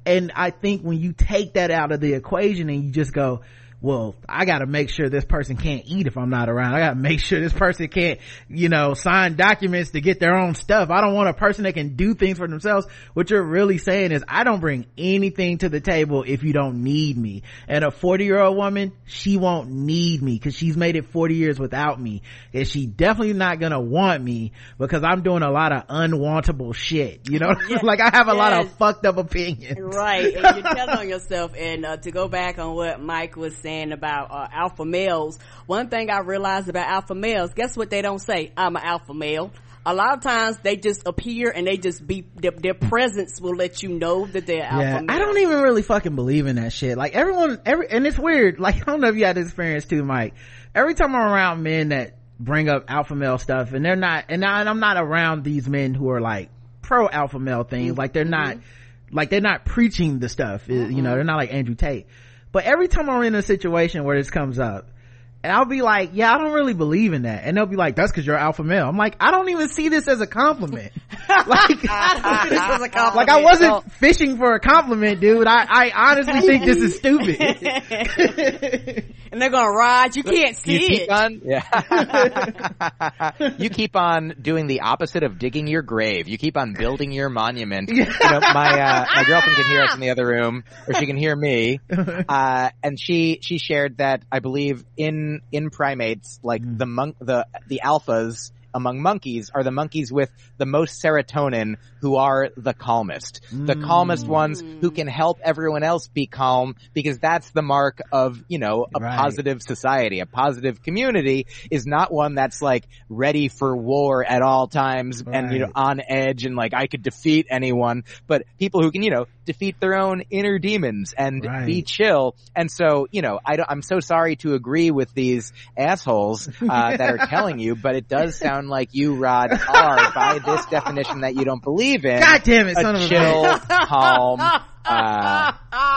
and i think when you take that out of the equation and you just go well i gotta make sure this person can't eat if i'm not around. I gotta make sure this person can't you know sign documents to get their own stuff. I don't want a person that can do things for themselves. What you're really saying is i don't bring anything to the table if you don't need me. And a 40 year old woman she won't need me because she's made it 40 years without me. And she definitely not gonna want me because i'm doing a lot of unwantable shit you know? Like i have a lot of fucked up opinions. Right, and you're telling on yourself. And uh, to go back on what Mike was saying about uh, alpha males, one thing I realized about alpha males, guess what they don't say? I'm an alpha male. A lot of times they just appear and they just be their, their presence will let you know that they're alpha yeah, male. I don't even really fucking believe in that shit. Like everyone, every, and it's weird. Like, I don't know if you had this experience too, Myq. Every time I'm around men that bring up alpha male stuff and they're not, and, I, and I'm not around these men who are like pro alpha male things. Like they're not, like they're not preaching the stuff. You know, they're not like Andrew Tate. But every time I'm in a situation where this comes up, and I'll be like, yeah, I don't really believe in that. And they'll be like, that's cause you're alpha male. I'm like, I don't even see this as a compliment. like, I this as a compliment. like I wasn't fishing for a compliment, dude. I, I honestly think this is stupid. and they're gonna ride. You can't see you it. keep on yeah you keep on doing the opposite of digging your grave you keep on building your monument you know my uh my girlfriend can hear us in the other room or she can hear me uh and she she shared that i believe in in primates like hmm. the monk the the alphas among monkeys are the monkeys with the most serotonin who are the calmest. The calmest hmm. ones who can help everyone else be calm because that's the mark of, you know, a Right. positive society. A positive community is not one that's like ready for war at all times and, you know, on edge and like I could defeat anyone, but people who can, you know, defeat their own inner demons and Right. be chill. And so, you know, I don't, I'm so sorry to agree with these assholes uh, that are telling you, but it does sound like you, Rod, are by this definition that you don't believe in. God damn it, son a of a chill, bitch. calm. Uh,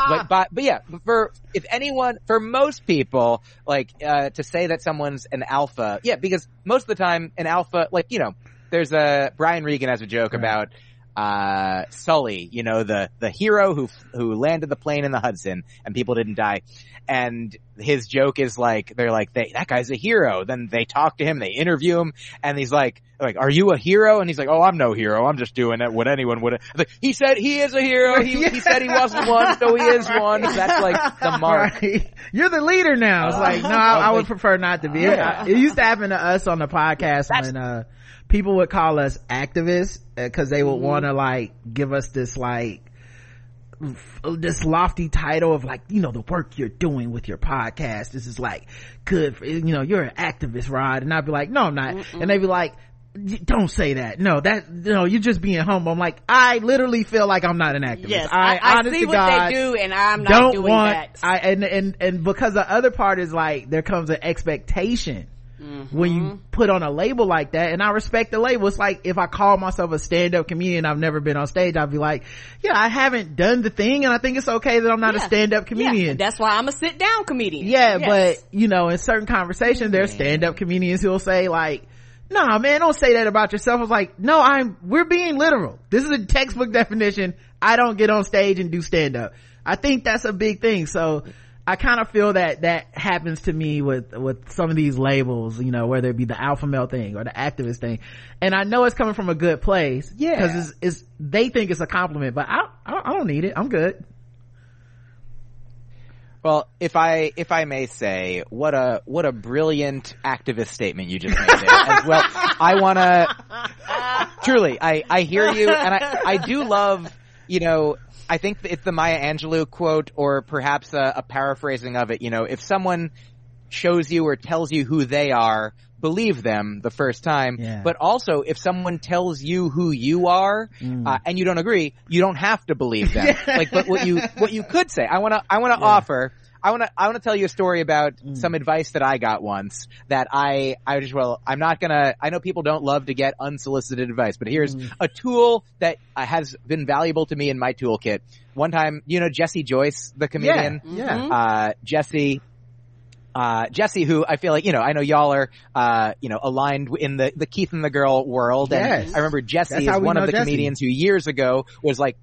but, but but yeah, for if anyone, for most people, like uh, to say that someone's an alpha, yeah, because most of the time an alpha, like you know, there's a Brian Regan has a joke Right. about uh Sully, you know, the the hero who who landed the plane in the Hudson and people didn't die. And his joke is like they're like they, that guy's a hero. Then they talk to him, they interview him, and he's like like Are you a hero? And he's like, Oh, I'm no hero. I'm just doing it what anyone would. Like, he said he is a hero. He, he said he wasn't one, so he is one. That's like the mark. Right. You're the leader now. It's like, no, I, I would prefer not to be. Yeah. It, it used to happen to us on the podcast when, uh, people would call us activists uh, because they would mm-hmm. want to like give us this like, this lofty title of like, you know, the work you're doing with your podcast. This is like good for, you know, you're an activist, Rod. And I'd be like, no, I'm not. And they'd be like, don't say that. No, that, no, you're just being humble. I'm like, I literally feel like I'm not an activist. Yes, I, I, honest see what God, they do, and I'm not don't doing want that. I and and and because the other part is like there comes an expectation mm-hmm. when you put on a label like that. And I respect the label. It's like if I call myself a stand-up comedian, I've never been on stage, I'd be like, yeah, I haven't done the thing and I think it's okay that I'm not yeah. a stand-up comedian. Yeah. That's why I'm a sit-down comedian. Yeah, yes. but you know, in certain conversations, there's stand-up comedians who'll say like, nah, man, don't say that about yourself. I was like, no, I'm, we're being literal. This is a textbook definition. I don't get on stage and do stand-up. I think that's a big thing. So, I kind of feel that that happens to me with with some of these labels, you know, whether it be the alpha male thing or the activist thing, and I know it's coming from a good place, yeah, because it's, it's, they think it's a compliment, but I, I I don't need it. I'm good. Well, if I if I may say, what a what a brilliant activist statement you just made there. As well, I want to truly, I I hear you, and I I do love you know I think it's the Maya Angelou quote, or perhaps a, a paraphrasing of it. You know, if someone shows you or tells you who they are, believe them the first time. Yeah. But also, if someone tells you who you are mm. uh, and you don't agree, you don't have to believe them. yeah. Like, but what you what you could say, I want to I want to yeah. offer I want to I want to tell you a story about mm. some advice that I got once that I I just well I'm not gonna I know people don't love to get unsolicited advice, but here's mm. a tool that uh, has been valuable to me in my toolkit. One time, you know Jesse Joyce, the comedian. Yeah. yeah. Mm-hmm. Uh, Jesse. Uh, Jesse, who I feel like, you know, I know y'all are, uh, you know, aligned in the, the Keith and the girl world. And I remember Jesse is one of the Jesse. comedians who years ago was like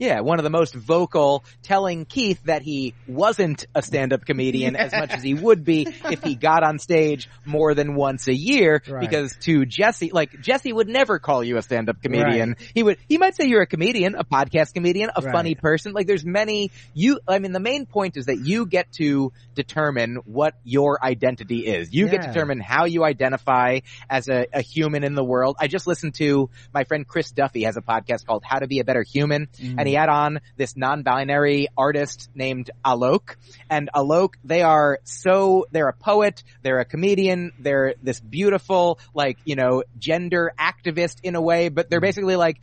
yeah, one of the most vocal, telling Keith that he wasn't a stand-up comedian as much as he would be if he got on stage more than once a year. Right. Because to Jesse, like Jesse would never call you a stand-up comedian. Right. He would, he might say you're a comedian, a podcast comedian, a right. funny person. Like there's many. You, I mean, the main point is that you get to determine what your identity is. You yeah. get to determine how you identify as a, a, human in the world. I just listened to my friend Chris Duffy has a podcast called How to Be a Better Human, mm. and he had on this non-binary artist named Alok. And Alok, they are so, they're a poet, they're a comedian, they're this beautiful, like, you know, gender activist in a way, but they're mm-hmm. basically like,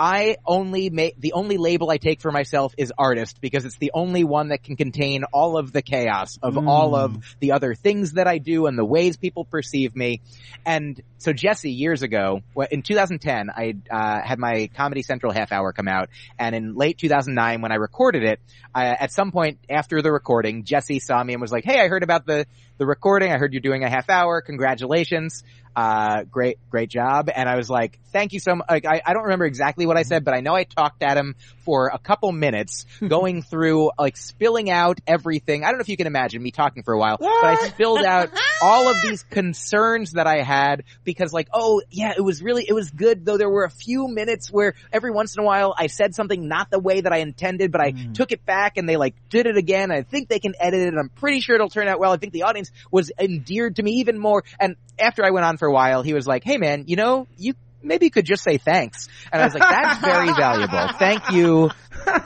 I only make, the only label I take for myself is artist because it's the only one that can contain all of the chaos of mm. all of the other things that I do and the ways people perceive me. And so Jesse, years ago, in 2010, I uh, had my Comedy Central half hour come out, and in late 2009, when I recorded it, I, at some point after the recording, Jesse saw me and was like, "Hey, I heard about the the recording. I heard you're doing a half hour. Congratulations." uh, great, great job. And I was like, thank you so much. Like, I, I don't remember exactly what I said, but I know I talked at him for a couple minutes going through, like spilling out everything. I don't know if you can imagine me talking for a while, what? but I spilled out all of these concerns that I had because like, oh yeah, it was really, it was good though there were a few minutes where every once in a while I said something not the way that I intended, but I mm. took it back and they like did it again. I think they can edit it and I'm pretty sure it'll turn out well. I think the audience was endeared to me even more. And after I went on for a while, he was like, "Hey man, you know, you maybe could just say thanks." And I was like, "That's very valuable. Thank you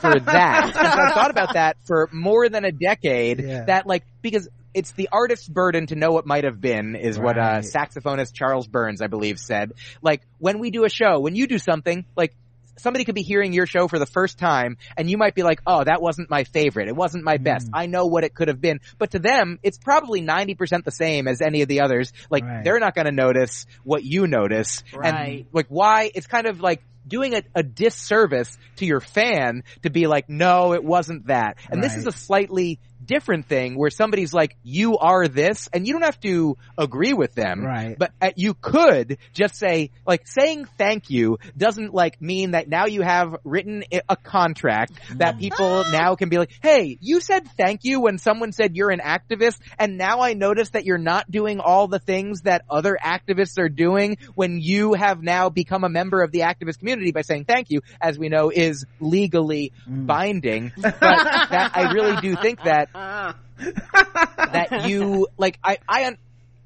for that." And so I thought about that for more than a decade. Yeah. That like because it's the artist's burden to know what might have been is right. what uh, saxophonist Charles Burns, I believe, said. Like when we do a show, when you do something, like somebody could be hearing your show for the first time and you might be like, oh, that wasn't my favorite. It wasn't my best. Mm. I know what it could have been. But to them, it's probably 90% the same as any of the others. Like, right. they're not going to notice what you notice. Right. And like, why? It's kind of like, doing a, a, disservice to your fan to be like, no, it wasn't that. And right. this is a slightly different thing where somebody's like, you are this, and you don't have to agree with them. Right. But uh, you could just say, like, saying thank you doesn't like mean that now you have written a contract that people now can be like, hey, you said thank you when someone said you're an activist, and now I notice that you're not doing all the things that other activists are doing when you have now become a member of the activist community by saying thank you, as we know is legally mm. binding. But that, I really do think that that you like I I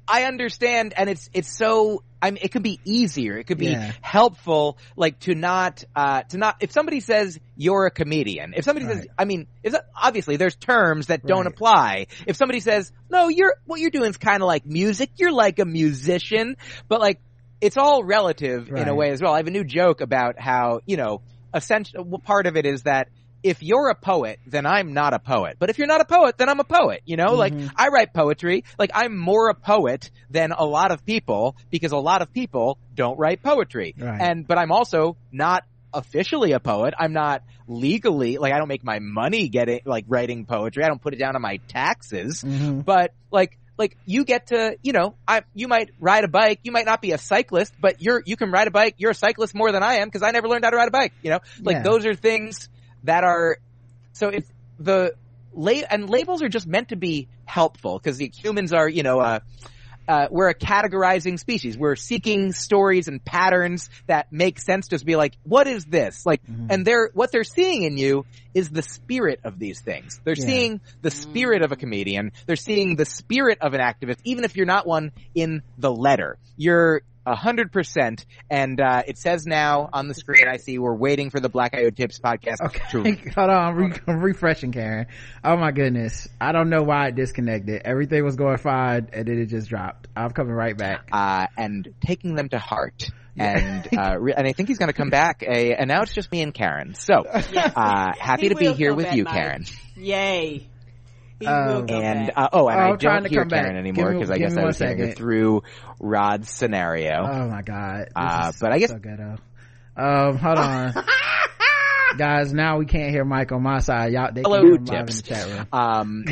I understand and it's it's so I mean it could be easier it could be yeah. helpful like to not uh to not if somebody says you're a comedian if somebody right. says I mean is obviously there's terms that don't right. apply if somebody says no you're what you're doing is kind of like music you're like a musician but like it's all relative right. in a way as well I have a new joke about how you know essential part of it is that if you're a poet, then I'm not a poet. But if you're not a poet, then I'm a poet. You know, mm-hmm. like I write poetry. Like I'm more a poet than a lot of people because a lot of people don't write poetry. Right. And, but I'm also not officially a poet. I'm not legally, like I don't make my money getting, like writing poetry. I don't put it down on my taxes. Mm-hmm. But like, like you get to, you know, I, you might ride a bike. You might not be a cyclist, but you're, you can ride a bike. You're a cyclist more than I am because I never learned how to ride a bike. You know, like yeah. those are things that are, so if the, la- and labels are just meant to be helpful because humans are, you know, uh, uh, we're a categorizing species. We're seeking stories and patterns that make sense. Just be like, what is this? Like, mm-hmm. and they're what they're seeing in you is the spirit of these things. They're yeah. seeing the spirit of a comedian. They're seeing the spirit of an activist, even if you're not one in the letter. You're a hundred percent. And uh, it says now on the screen, I see we're waiting for the Black Eye Tips podcast. Okay, to- hold on, I'm, re- I'm, refreshing, Karen. Oh my goodness, I don't know why it disconnected. Everything was going fine, and then it just dropped. I'm coming right back. Uh, and taking them to heart. And uh, re- and I think he's going to come back. A, and now it's just me and Karen. So uh, happy he to be here with you, Karen. Yay! Um, and uh, oh, and oh, I don't hear Karen anymore because I guess I was hearing her through Rod's scenario. Oh my god! Uh, but I guess so ghetto. Um, hold on. Guys, now we can't hear Myq on my side. Y'all, they Hello, can hear him in the chat room. Um,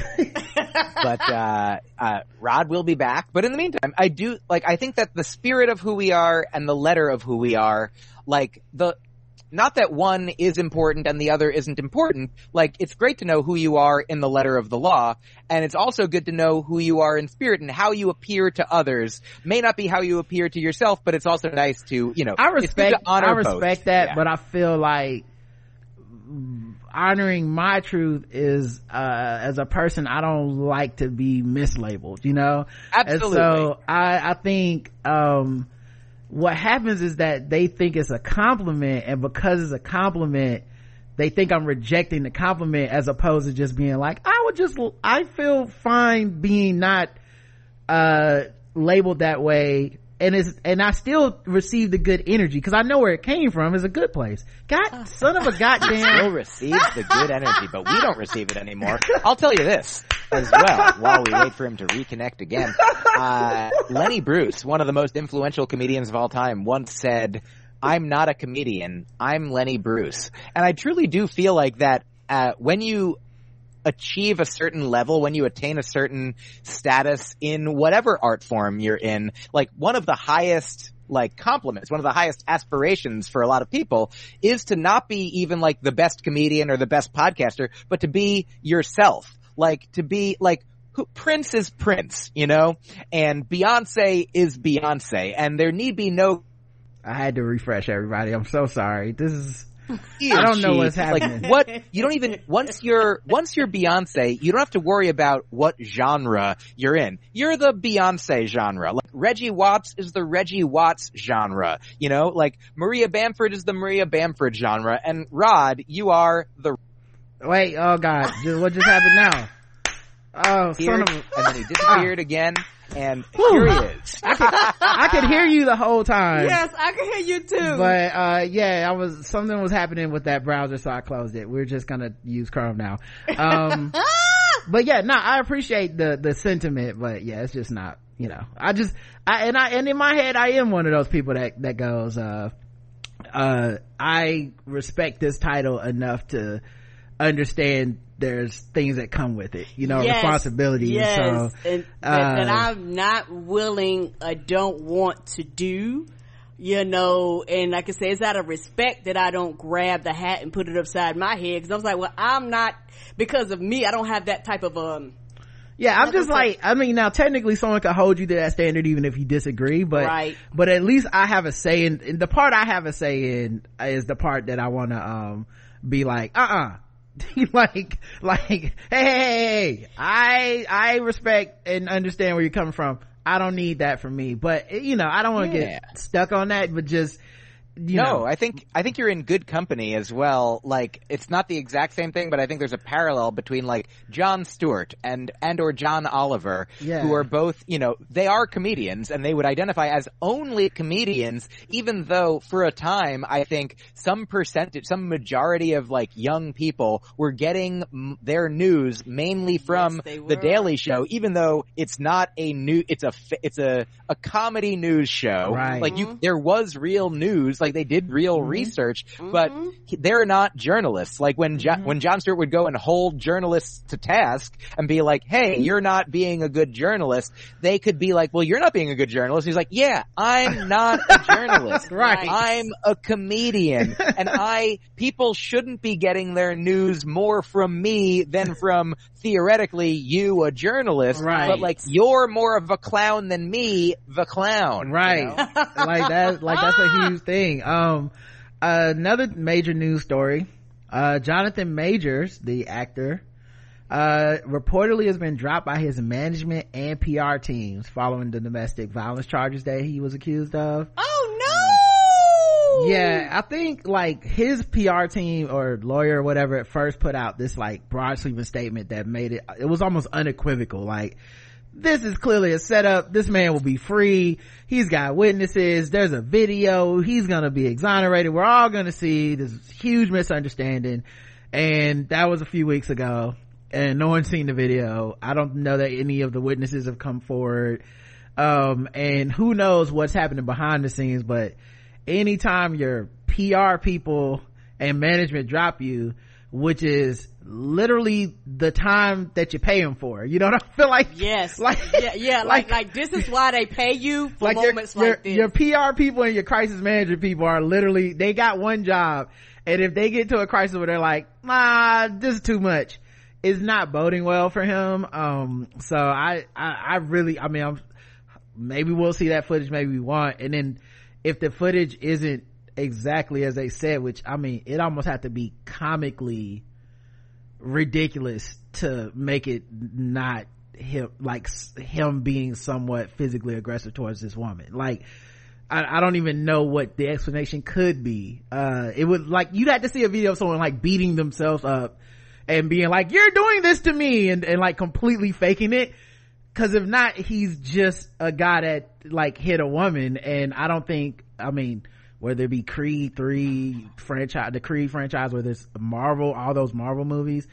but uh, uh, Rod will be back. But in the meantime, I do like. I think that the spirit of who we are and the letter of who we are, like the not that one is important and the other isn't important. Like, it's great to know who you are in the letter of the law, and it's also good to know who you are in spirit and how you appear to others. May not be how you appear to yourself, but it's also nice to, you know, I respect, I respect that, yeah. but I feel like honoring my truth is uh as a person i don't like to be mislabeled you know? Absolutely and so i i think um what happens is that they think it's a compliment and because it's a compliment they think i'm rejecting the compliment as opposed to just being like i would just i feel fine being not uh labeled that way and it's and I still receive the good energy because I know where it came from. It's a good place. God, son of a goddamn. Still receives the good energy, but we don't receive it anymore. I'll tell you this as well while we wait for him to reconnect again. Uh, Lenny Bruce, one of the most influential comedians of all time, once said, "I'm not a comedian. I'm Lenny Bruce," and I truly do feel like that. Uh, when you achieve a certain level, when you attain a certain status in whatever art form you're in, like one of the highest like compliments, one of the highest aspirations for a lot of people is to not be even like the best comedian or the best podcaster, but to be yourself. Like to be like Prince is Prince, you know, and Beyonce is Beyonce, and there need be no. I had to refresh everybody. I'm so sorry. This is I don't know what's happening. Like what you don't even once you're once you're Beyonce, you don't have to worry about what genre you're in. You're the Beyonce genre. Like Reggie Watts is the Reggie Watts genre. You know, like Maria Bamford is the Maria Bamford genre, and Rod, you are the. Wait, oh god, what just happened now? Oh, son of a... and then he disappeared ah. again and here he is. I could, I could hear you the whole time. Yes, I could hear you too. But uh, yeah, I was something was happening with that browser, so I closed it. We're just gonna use Chrome now. Um, but yeah, no, I appreciate the the sentiment, but yeah, it's just not. You know, I just I and I and in my head, I am one of those people that that goes, uh, uh, I respect this title enough to understand there's things that come with it, you know, yes, responsibilities. Yes, so, and, uh, that I'm not willing, I don't want to do, you know, and like I say, it's out of respect that I don't grab the hat and put it upside my head because I was like, well, I'm not, because of me, I don't have that type of, um, yeah, I'm just like, I mean, now technically someone could hold you to that standard even if you disagree, but, right. but at least I have a say in, in the part I have a say in is the part that I want to, um, be like, uh-uh, like like hey, i i respect and understand where you're coming from. I don't need that from me. But you know i don't want to yeah. get stuck on that but just you no, know. I think I think you're in good company as well. Like it's not the exact same thing, but I think there's a parallel between like Jon Stewart and and or John Oliver, yeah. who are both you know they are comedians and they would identify as only comedians, even though for a time I think some percentage, some majority of like young people were getting m- their news mainly from yes, the Daily Show, even though it's not a new, it's a it's a a comedy news show. Right. Like you, mm-hmm. there was real news. Like like they did real mm-hmm. research, but mm-hmm. they're not journalists. Like when jo- mm-hmm. when Jon Stewart would go and hold journalists to task and be like, "Hey, you're not being a good journalist," they could be like, "Well, you're not being a good journalist." He's like, "Yeah, I'm not a journalist. right? I'm a comedian, and I people shouldn't be getting their news more from me than from theoretically you, a journalist. Right? But like you're more of a clown than me, the clown. Right? You know? like that. Like that's a huge thing thing. Um, another major news story. Uh, Jonathan Majors, the actor, uh, reportedly has been dropped by his management and PR teams following the domestic violence charges that he was accused of. Oh no! Yeah, I think like his PR team or lawyer or whatever at first put out this like broad sweeping statement that made it, it was almost unequivocal. Like, this is clearly a setup. This man will be free. He's got witnesses. There's a video. He's gonna be exonerated. We're all gonna see this huge misunderstanding. And that was a few weeks ago. And no one's seen the video. I don't know that any of the witnesses have come forward. Um, and who knows what's happening behind the scenes, but anytime your PR people and management drop you, which is literally the time that you pay them for. You know what I feel like? Yes. Like, yeah, yeah like, like, like, this is why they pay you for like moments your, like this. Your PR people and your crisis management people are literally, they got one job. And if they get to a crisis where they're like, nah, this is too much, it's not boding well for him. Um, so I, I, I really, I mean, I'm, maybe we'll see that footage, maybe we won't. And then if the footage isn't exactly as they said, which I mean, it almost had to be comically ridiculous to make it not him, like him being somewhat physically aggressive towards this woman. Like, I, I, don't even know what the explanation could be. Uh, it was like, you'd have to see a video of someone like beating themselves up and being like, you're doing this to me and, and like completely faking it. Cause if not, he's just a guy that like hit a woman and I don't think, I mean, whether it be Creed 3 franchise, the Creed franchise, whether it's Marvel, all those Marvel movies,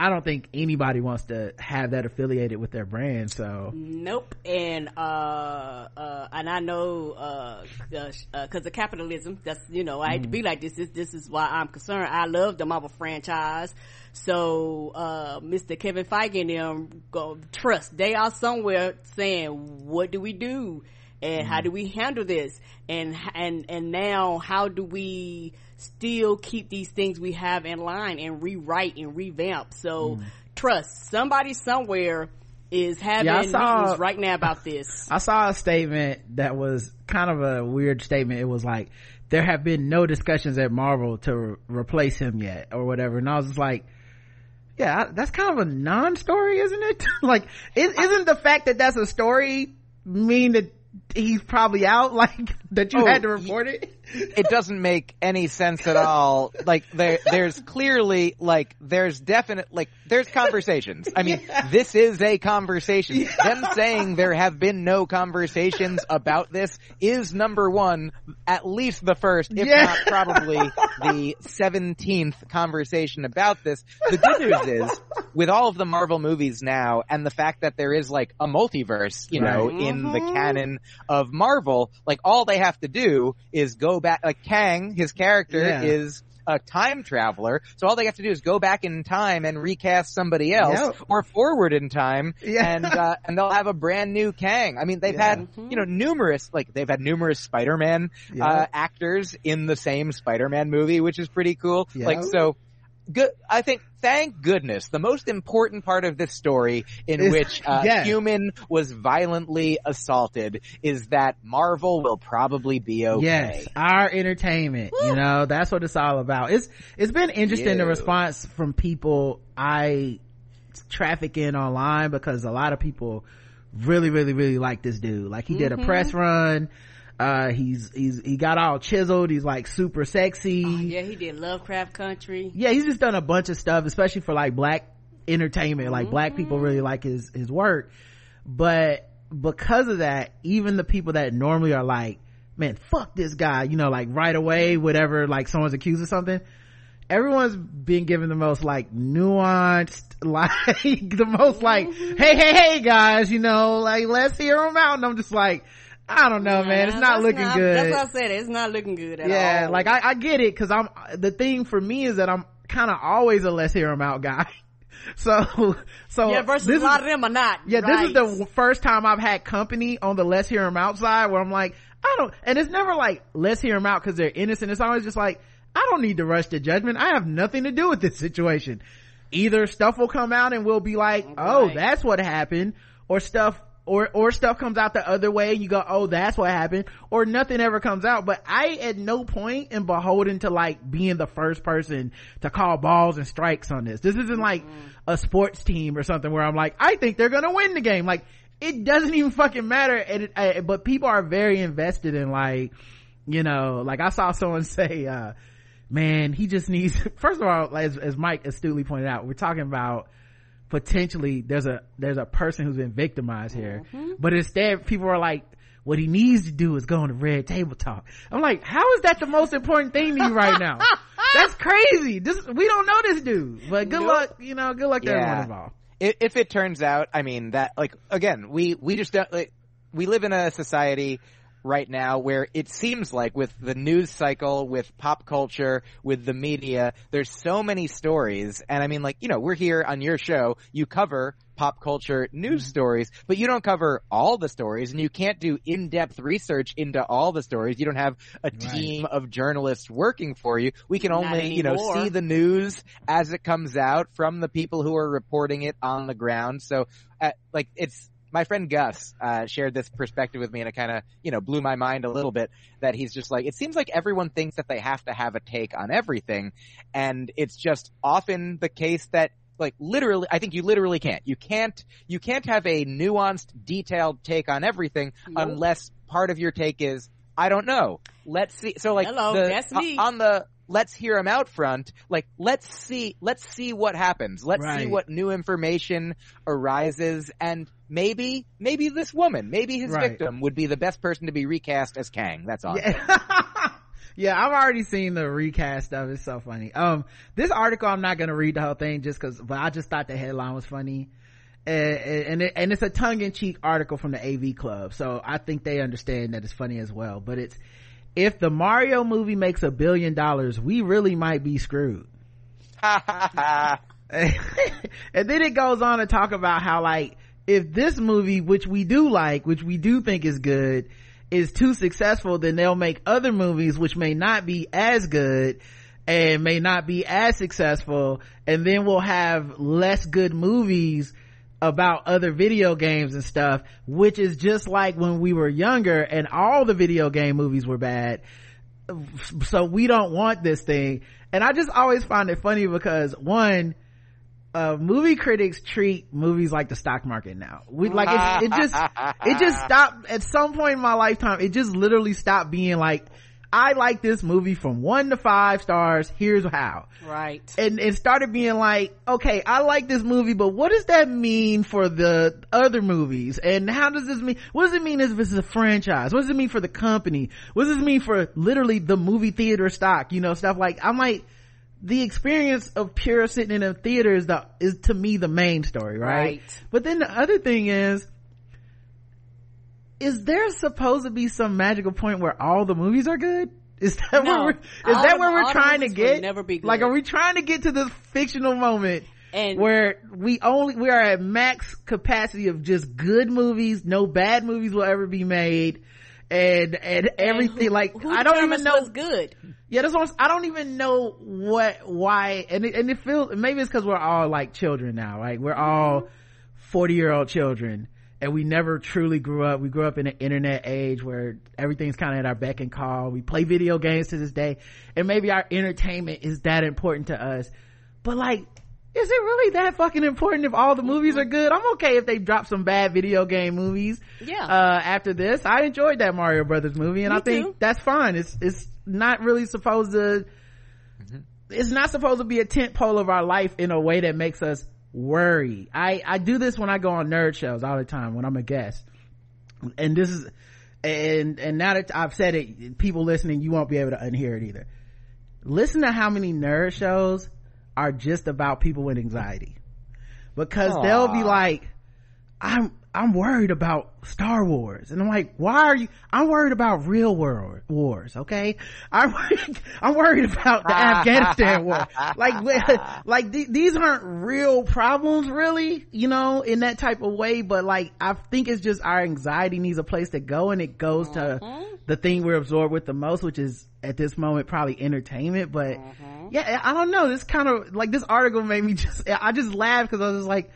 I don't think anybody wants to have that affiliated with their brand. So nope. And uh, uh, and I know uh, because uh, of capitalism, that's you know I hate mm. to be like this. This this is why I'm concerned. I love the Marvel franchise. So uh, Mr. Kevin Feige and them go trust. They are somewhere saying, "What do we do?" and mm how do we handle this and and and now how do we still keep these things we have in line and rewrite and revamp. So mm trust somebody somewhere is having yeah, saw, right now about this. I saw a statement that was kind of a weird statement. It was like there have been no discussions at marvel to re- replace him yet or whatever. And i was just like yeah that's kind of a non-story isn't it? Like is isn't the fact that that's a story mean that he's probably out? Like that you oh, had to report it it doesn't make any sense at all like there there's clearly like there's definite like there's conversations i mean yeah. this is a conversation yeah. them saying there have been no conversations about this is number one at least the first if yeah. not probably the 17th conversation about this the good news is with all of the marvel movies now and the fact that there is like a multiverse you know right. in mm-hmm. the canon of Marvel, like all they have to do is go back, like Kang, his character yeah. is a time traveler. So all they have to do is go back in time and recast somebody else yep. or forward in time yeah. and, uh, and they'll have a brand new Kang. I mean, they've yeah. had, mm-hmm. you know, numerous, like they've had numerous Spider-Man, yep. uh, actors in the same Spider-Man movie, which is pretty cool. Yep. Like, so good. I think, thank goodness, the most important part of this story in is, which a yeah. human was violently assaulted is that Marvel will probably be okay. Yes, our entertainment. Woo. You know, that's what it's all about. It's it's been interesting the response from people I traffic in online because a lot of people really, really, really like this dude. Like he did mm-hmm. a press run uh he's he's he got all chiseled. He's like super sexy. Oh, yeah he did lovecraft country. Yeah he's just done a bunch of stuff especially for like black entertainment. Mm-hmm. like black people really like his his work. But because of that even the people that normally are like man fuck this guy you know like right away whatever like someone's accused of something everyone's been given the most like nuanced like the most like mm-hmm. hey hey hey guys you know like let's hear them out. And i'm just like I don't know, man. It's not looking not, good. That's what I said. It's not looking good yeah, all. Yeah, like I, I get it because I'm the thing for me is that I'm kind of always a let's hear them out guy. so so yeah versus a lot is, of them are not yeah right. this is the first time i've had company on the let's hear them out side where i'm like i don't and it's never like let's hear them out because they're innocent it's always just like i don't need to rush to judgment i have nothing to do with this situation either stuff will come out and we'll be like oh that's what happened or stuff or or stuff comes out the other way and you go oh that's what happened or nothing ever comes out. But i at no point am beholden to like being the first person to call balls and strikes on this. This isn't like mm-hmm. a sports team or something where i'm like i think they're gonna win the game. Like it doesn't even fucking matter. And it, I, but people are very invested in like you know like i saw someone say uh man he just needs first of all as, as Myq astutely pointed out we're talking about potentially there's a there's a person who's been victimized here mm-hmm. but instead people are like what he needs to do is go on the red table talk i'm like how is that the most important thing to you right now that's crazy this we don't know this dude but good nope. luck you know good luck to yeah. everyone involved if it turns out i mean that like again we we just don't like, we live in a society right now where it seems like with the news cycle, with pop culture, with the media, there's so many stories. And I mean, like, you know, we're here on your show, you cover pop culture news mm-hmm. stories, but you don't cover all the stories and you can't do in-depth research into all the stories. You don't have a team right. of journalists working for you. We can only, you know, see the news as it comes out from the people who are reporting it on the ground. So, uh, like, it's, my friend Gus uh, shared this perspective with me, and it kind of you know blew my mind a little bit. That he's just like, it seems like everyone thinks that they have to have a take on everything, and it's just often the case that like literally i think you literally can't you can't you can't have a nuanced detailed take on everything unless part of your take is i don't know let's see so like Hello, the, that's me. on the let's hear him out front. Like, let's see, let's see what happens. Let's right. see what new information arises and maybe, maybe this woman, maybe his right. victim would be the best person to be recast as Kang. That's all. Yeah. yeah, I've already seen the recast of it. It's so funny. Um, this article, I'm not going to read the whole thing just cause, but I just thought the headline was funny. And, and, it, and it's a tongue-in-cheek article from the AV Club. So I think they understand that it's funny as well, but it's, if the Mario movie makes a billion dollars, we really might be screwed. and then it goes on to talk about how like, if this movie, which we do like, which we do think is good, is too successful, then they'll make other movies which may not be as good and may not be as successful. And then we'll have less good movies about other video games and stuff, which is just like when we were younger and all the video game movies were bad. So we don't want this thing. And I just always find it funny because one, uh, movie critics treat movies like the stock market now. We like it, it just it just stopped at some point in my lifetime. It just literally stopped being like I like this movie from one to five stars. Here's how. Right. And it started being like, okay, I like this movie, but what does that mean for the other movies? And how does this mean? What does it mean if it's a franchise? What does it mean for the company? What does it mean for literally the movie theater stock? You know, stuff like, I'm like, the experience of pure sitting in a theater is the, is to me the main story, right? right? But then the other thing is, is there supposed to be some magical point where all the movies are good? Is that no, where we're, is that where we're trying to get? Never be good. Like, are we trying to get to this fictional moment and where we only we are at max capacity of just good movies, no bad movies will ever be made, and and everything who, like who I don't even know what's good. Yeah, that's what I don't even know what why, and it, and it feels maybe it's because we're all like children now, like we're all mm-hmm. forty year old children and we never truly grew up. We grew up in an internet age where everything's kind of at our beck and call. We play video games to this day, and maybe our entertainment is that important to us. But like, is it really that fucking important if all the movies are good? I'm okay if they drop some bad video game movies. Yeah. Uh, after this, I enjoyed that Mario Brothers movie, and Me I think too. that's fine. It's it's not really supposed to. It's not supposed to be a tent pole of our life in a way that makes us worry. I I do this when I go on nerd shows all the time when I'm a guest, and this is and and now that I've said it, people listening, you won't be able to unhear it either. Listen to how many nerd shows are just about people with anxiety, because they'll be like, "I'm I'm worried about Star Wars," and I'm like, "Why are you? I'm worried about real world wars. Okay, I'm I'm worried about the Afghanistan war. Like like th- these aren't real problems, really, you know, in that type of way. But like, I think it's just our anxiety needs a place to go, and it goes to mm-hmm. the thing we're absorbed with the most, which is at this moment probably entertainment. But mm-hmm. yeah, I don't know. This kind of like this article made me just I just laughed because I was just like,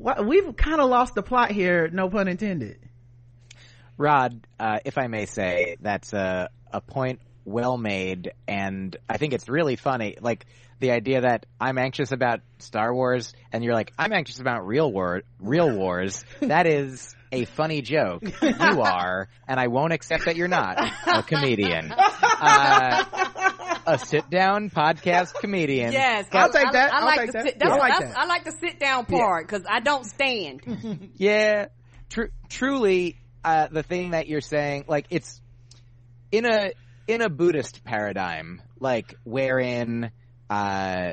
what? We've kind of lost the plot here. No pun intended. Rod, uh, if I may say, that's a, a point well made, and I think it's really funny. Like, the idea that I'm anxious about Star Wars, and you're like, I'm anxious about real war, real wars. That is a funny joke. You are, and I won't accept that you're not a comedian. Uh, a sit down podcast comedian. Yes, I'll I- take that. I, I'll like take the that. sit. Yeah, That's, I like that. I like the sit down part because I don't stand. Yeah, tr- truly, uh, the thing that you're saying, like it's in a in a Buddhist paradigm, like wherein uh,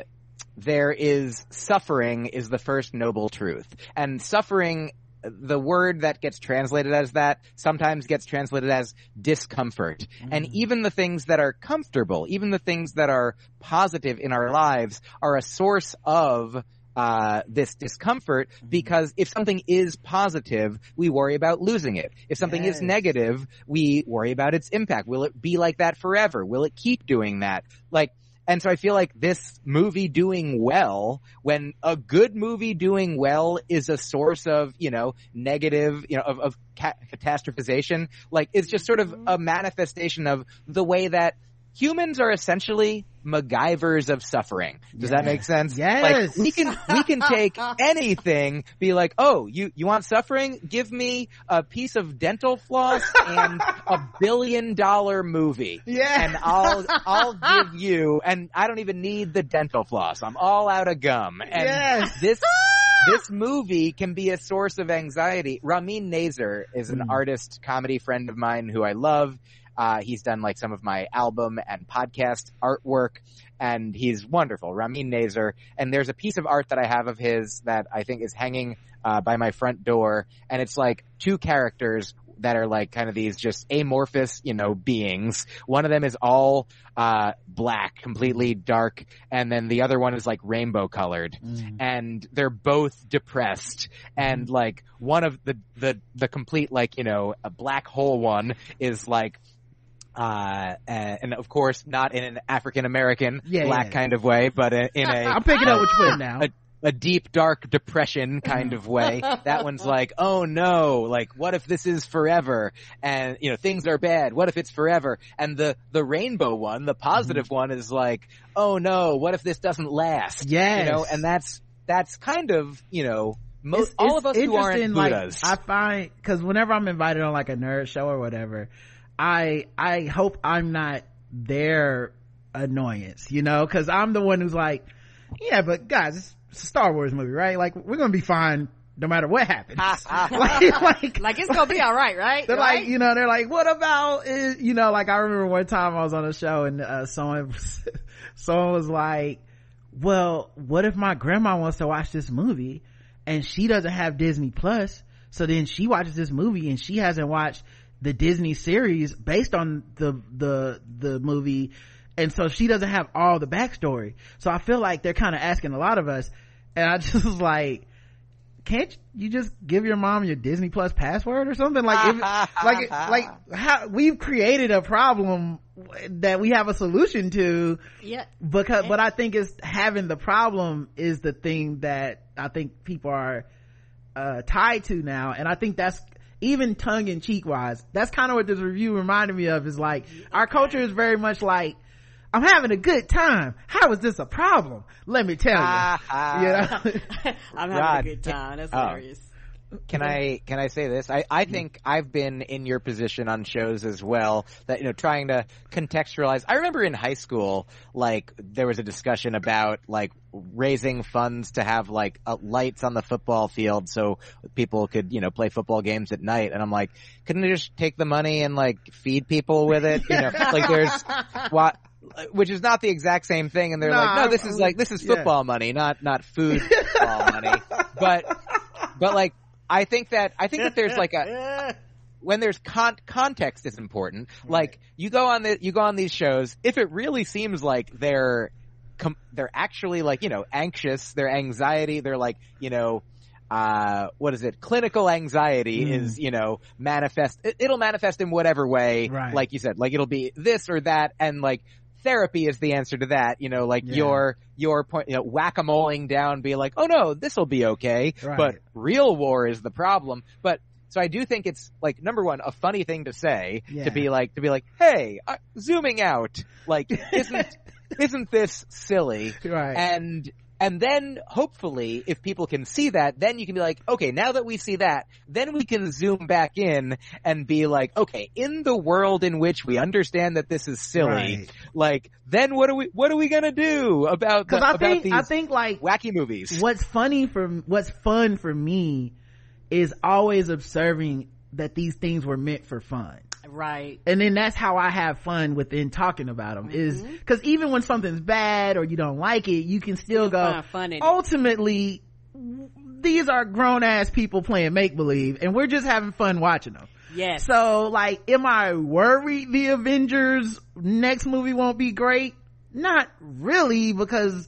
there is suffering is the first noble truth, and suffering. The word that gets translated as that sometimes gets translated as discomfort. And even the things that are comfortable, even the things that are positive in our lives are a source of uh, this discomfort because if something is positive, we worry about losing it. If something Yes. is negative, we worry about its impact. Will it be like that forever? Will it keep doing that? Like, and so I feel like this movie doing well, when a good movie doing well is a source of, you know, negative, you know, of, of ca- catastrophization, like it's just sort of mm-hmm. a manifestation of the way that humans are essentially MacGyvers of suffering. Does that make sense? Yes. Like, we can, we can take anything, be like, oh, you, you want suffering? Give me a piece of dental floss and a billion dollar movie. Yeah. And I'll, I'll give you, and I don't even need the dental floss. I'm all out of gum. And Yes. this, this movie can be a source of anxiety. Ramin Nazer is an hmm. artist, comedy friend of mine who I love. Uh, he's done like some of my album and podcast artwork and he's wonderful. Ramin Nazer. And there's a piece of art that I have of his that I think is hanging, uh, by my front door. And it's like two characters that are like kind of these just amorphous, you know, beings. One of them is all, uh, black, completely dark. And then the other one is like rainbow colored and they're both depressed and like one of the the the complete like you know a black hole one is like uh and of course not in an African American Yeah, black yeah. kind of way but in in a I'm picking up what you're putting down. a, a deep dark depression kind of way. That one's like oh no like what if this is forever? And you know things are bad. What if it's forever? And the the rainbow one the positive one is like oh no what if this doesn't last? Yes. you know and that's that's kind of you know most It's- all it's of us who aren't interesting, like, I find because whenever I'm invited on like a nerd show or whatever, I I hope I'm not their annoyance, you know, because I'm the one who's like, yeah, but guys, it's, it's a Star Wars movie, right? Like we're gonna be fine no matter what happens. like, like Like it's gonna be all right, right? they're right? like, you know, they're like, what about, you know, like I remember one time I was on a show and, uh, someone, someone was like, well, what if my grandma wants to watch this movie and she doesn't have Disney Plus? So then she watches this movie and she hasn't watched the Disney series based on the, the, the movie. And so she doesn't have all the backstory. So I feel like they're kind of asking a lot of us. And I just was like, can't you just give your mom your Disney Plus password or something? Like, if, like, like how we've created a problem that we have a solution to yeah. because, but I think it's having the problem is the thing that I think people are, uh, tied to now. And I think that's even tongue in cheek wise. That's kind of what this review reminded me of is like, our culture is very much like, I'm having a good time. How is this a problem? Let me tell you. Uh, you know? I'm having a good time. That's oh. hilarious. Can I can I say this? I I think I've been in your position on shows as well. That you know, trying to contextualize. I remember in high school, like there was a discussion about like raising funds to have like uh, lights on the football field so people could you know play football games at night. And I'm like, couldn't they just take the money and like feed people with it? You know, like there's what which is not the exact same thing. And they're no, like, no, this is like, this is football yeah. money, not, not football money. But, but like, I think that I think that there's like a when there's con- context is important. Right. Like you go on the you go on these shows if it really seems like they're com- they're actually like you know anxious, their anxiety, they're like you know uh, what is it? Clinical anxiety mm. is, you know, manifest, it, will manifest in whatever way, right. like you said, like it'll be this or that, and like therapy is the answer to that. You know, like yeah. your your point, you know, whack-a-moling down, be like, oh no, this will be okay. Right. But real war is the problem. But so I do think it's like number one, a funny thing to say yeah. to be like to be like, hey, uh, zooming out, like isn't isn't this silly? Right. And and then hopefully, if people can see that, then you can be like, okay, now that we see that, then we can zoom back in and be like, okay, in the world in which we understand that this is silly, right. like, then what are we, what are we gonna do about, the, I about think, these I think like wacky movies? What's funny for, what's fun for me is always observing that these things were meant for fun. Right. And then that's how I have fun within talking about them mm-hmm. is because even when something's bad or you don't like it, you can still you go, ultimately, these are grown ass people playing make believe and we're just having fun watching them. Yes. So like, am I worried the Avengers next movie won't be great? Not really because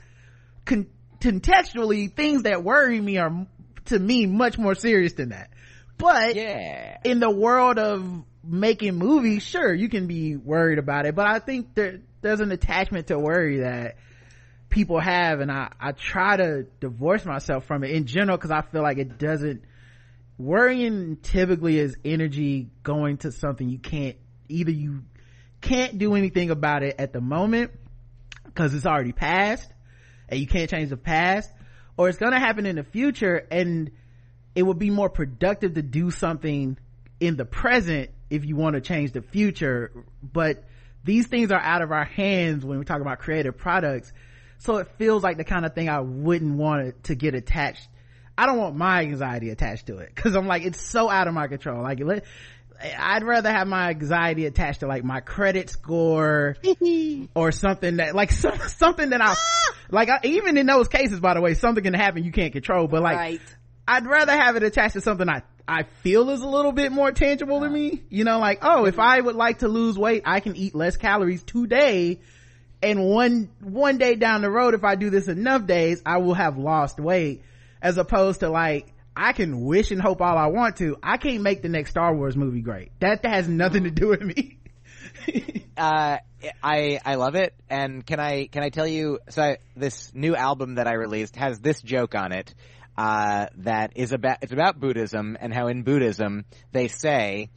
con- contextually things that worry me are to me much more serious than that. But yeah. in the world of making movies, sure, you can be worried about it, but I think there, there's an attachment to worry that people have, and I, I try to divorce myself from it in general because I feel like it doesn't, worrying typically is energy going to something you can't, either you can't do anything about it at the moment because it's already past and you can't change the past, or it's gonna happen in the future and it would be more productive to do something in the present if you want to change the future but these things are out of our hands when we talk about creative products. So it feels like the kind of thing i wouldn't want it to get attached. I don't want my anxiety attached to it because i'm like it's so out of my control. Like I'd rather have my anxiety attached to like my credit score or something that like so, something that I ah! like I, even in those cases by the way something can happen you can't control but like right. I'd rather have it attached to something I, I feel is a little bit more tangible to me. You know, like, oh, if I would like to lose weight, I can eat less calories today. And one, one day down the road, if I do this enough days, I will have lost weight as opposed to like, I can wish and hope all I want to. I can't make the next Star Wars movie great. That, that has nothing to do with me. uh, I I love it, and can I can I tell you? So I, this new album that I released has this joke on it, uh, that is about it's about Buddhism and how in Buddhism they say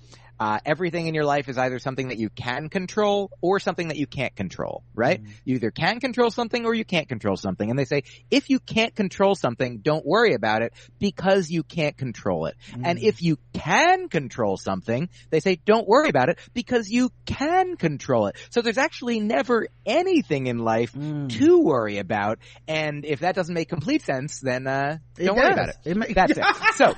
uh, everything in your life is either something that you can control or something that you can't control, right? Mm. You either can control something or you can't control something. And they say, if you can't control something, don't worry about it because you can't control it. Mm. And if you can control something, they say, don't worry about it because you can control it. So there's actually never anything in life mm. to worry about. And if that doesn't make complete sense, then, uh, don't worry about it. it That's it. So.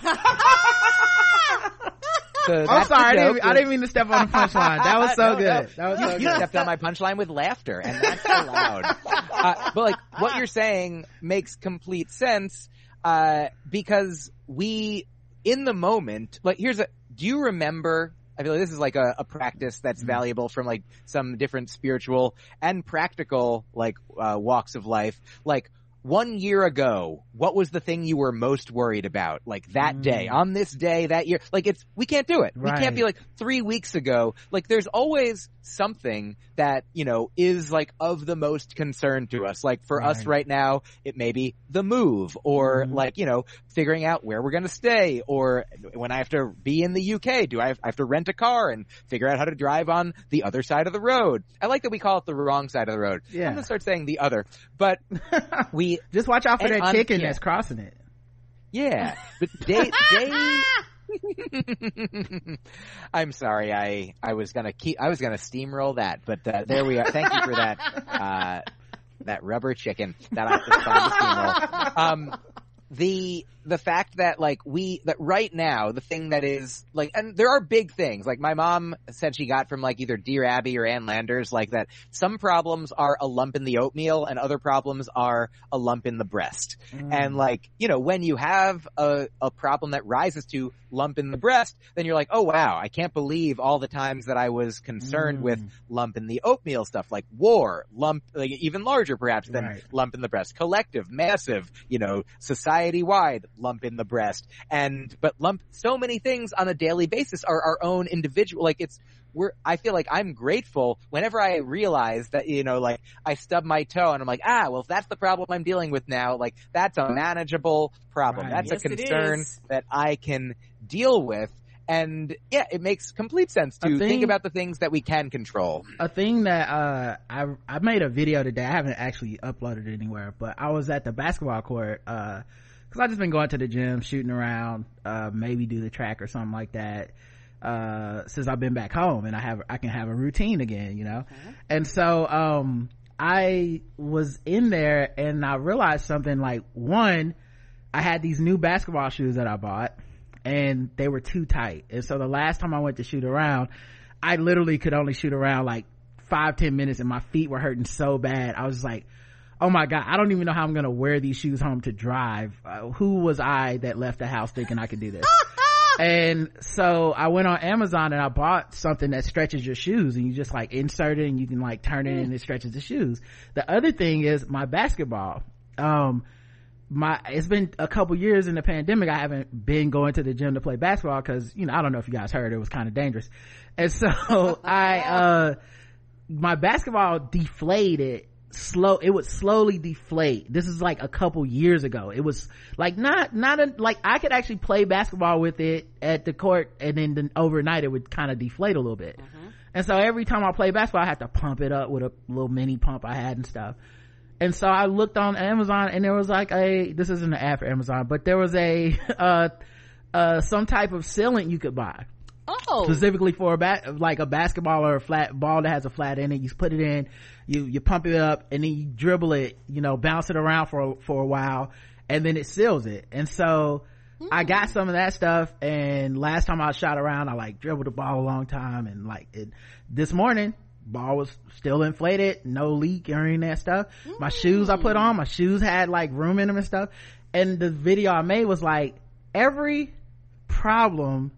So I'm sorry, I didn't, I didn't, mean to step on the punchline. That was so no, good. No. That was you, so you stepped on my punchline with laughter, and that's allowed. uh, but like what you're saying makes complete sense uh, because we, in the moment, like here's a. Do you remember? I feel like this is like a, a practice that's mm-hmm. valuable from like some different spiritual and practical like uh, walks of life. Like one year ago, what was the thing you were most worried about? Like that mm. day, on this day, that year. Like it's, we can't do it. Right. We can't be like three weeks ago. Like there's always something that, you know, is like of the most concern to us. Like for right. us right now, it may be the move or mm. like, you know, figuring out where we're going to stay or when I have to be in the UK, do I have, I have to rent a car and figure out how to drive on the other side of the road? I like that we call it the wrong side of the road. Yeah. I'm going to start saying the other, but we, just watch out for that on, chicken yeah. that's crossing it. Yeah, but they they. I'm sorry. I I was gonna keep. I was gonna steamroll that, but uh, there we are. Thank you for that. Uh, that rubber chicken that I just found to steamroll. Um, the the fact that like we that right now the thing that is like and there are big things like my mom said she got from like either Dear Abby or Ann Landers like that some problems are a lump in the oatmeal and other problems are a lump in the breast mm. and like you know when you have a a problem that rises to lump in the breast then you're like oh wow I can't believe all the times that I was concerned mm. with lump in the oatmeal stuff like war lump like even larger perhaps than right. lump in the breast collective massive you know society wide lump in the breast. And, but lump, so many things on a daily basis are our own individual, like it's, we're, I feel like I'm grateful whenever I realize that, you know, like I stub my toe and I'm like, ah, well, if that's the problem I'm dealing with now, like that's a manageable problem. Right. That's yes, a concern that I can deal with. And yeah, it makes complete sense to thing, think about the things that we can control. A thing that, uh, I, I made a video today. I haven't actually uploaded it anywhere, but I was at the basketball court, uh, cause I just been going to the gym, shooting around, uh, maybe do the track or something like that. Uh, since I've been back home and I have, I can have a routine again, you know? Uh-huh. And so, um, I was in there and I realized something like one, I had these new basketball shoes that I bought and they were too tight. And so the last time I went to shoot around, I literally could only shoot around like five, ten minutes and my feet were hurting so bad. I was like, oh my god i don't even know how i'm gonna wear these shoes home to drive. Uh, who was i that left the house thinking i could do this? And so i went on amazon and i bought something that stretches your shoes and you just like insert it and you can like turn it and it stretches the shoes. The other thing is my basketball. Um my it's been a couple years in the pandemic i haven't been going to the gym to play basketball because you know i don't know if you guys heard it was kind of dangerous. And so i uh my basketball deflated slow it would slowly deflate this is like a couple years ago it was like not not a, like i could actually play basketball with it at the court and then the, overnight it would kind of deflate a little bit mm-hmm. and so every time i play basketball i had to pump it up with a little mini pump i had and stuff and so i looked on amazon and there was like a this isn't an ad for amazon but there was a uh uh some type of sealant you could buy Oh. Specifically for a bat, like a basketball or a flat ball that has a flat in it. You put it in, you, you pump it up and then you dribble it, you know, bounce it around for, for a while and then it seals it. And so mm. I got some of that stuff and last time I shot around, I like dribbled the ball a long time and like it, this morning, ball was still inflated, no leak or any of that stuff. Mm. My shoes I put on, my shoes had like room in them and stuff. And the video I made was like every problem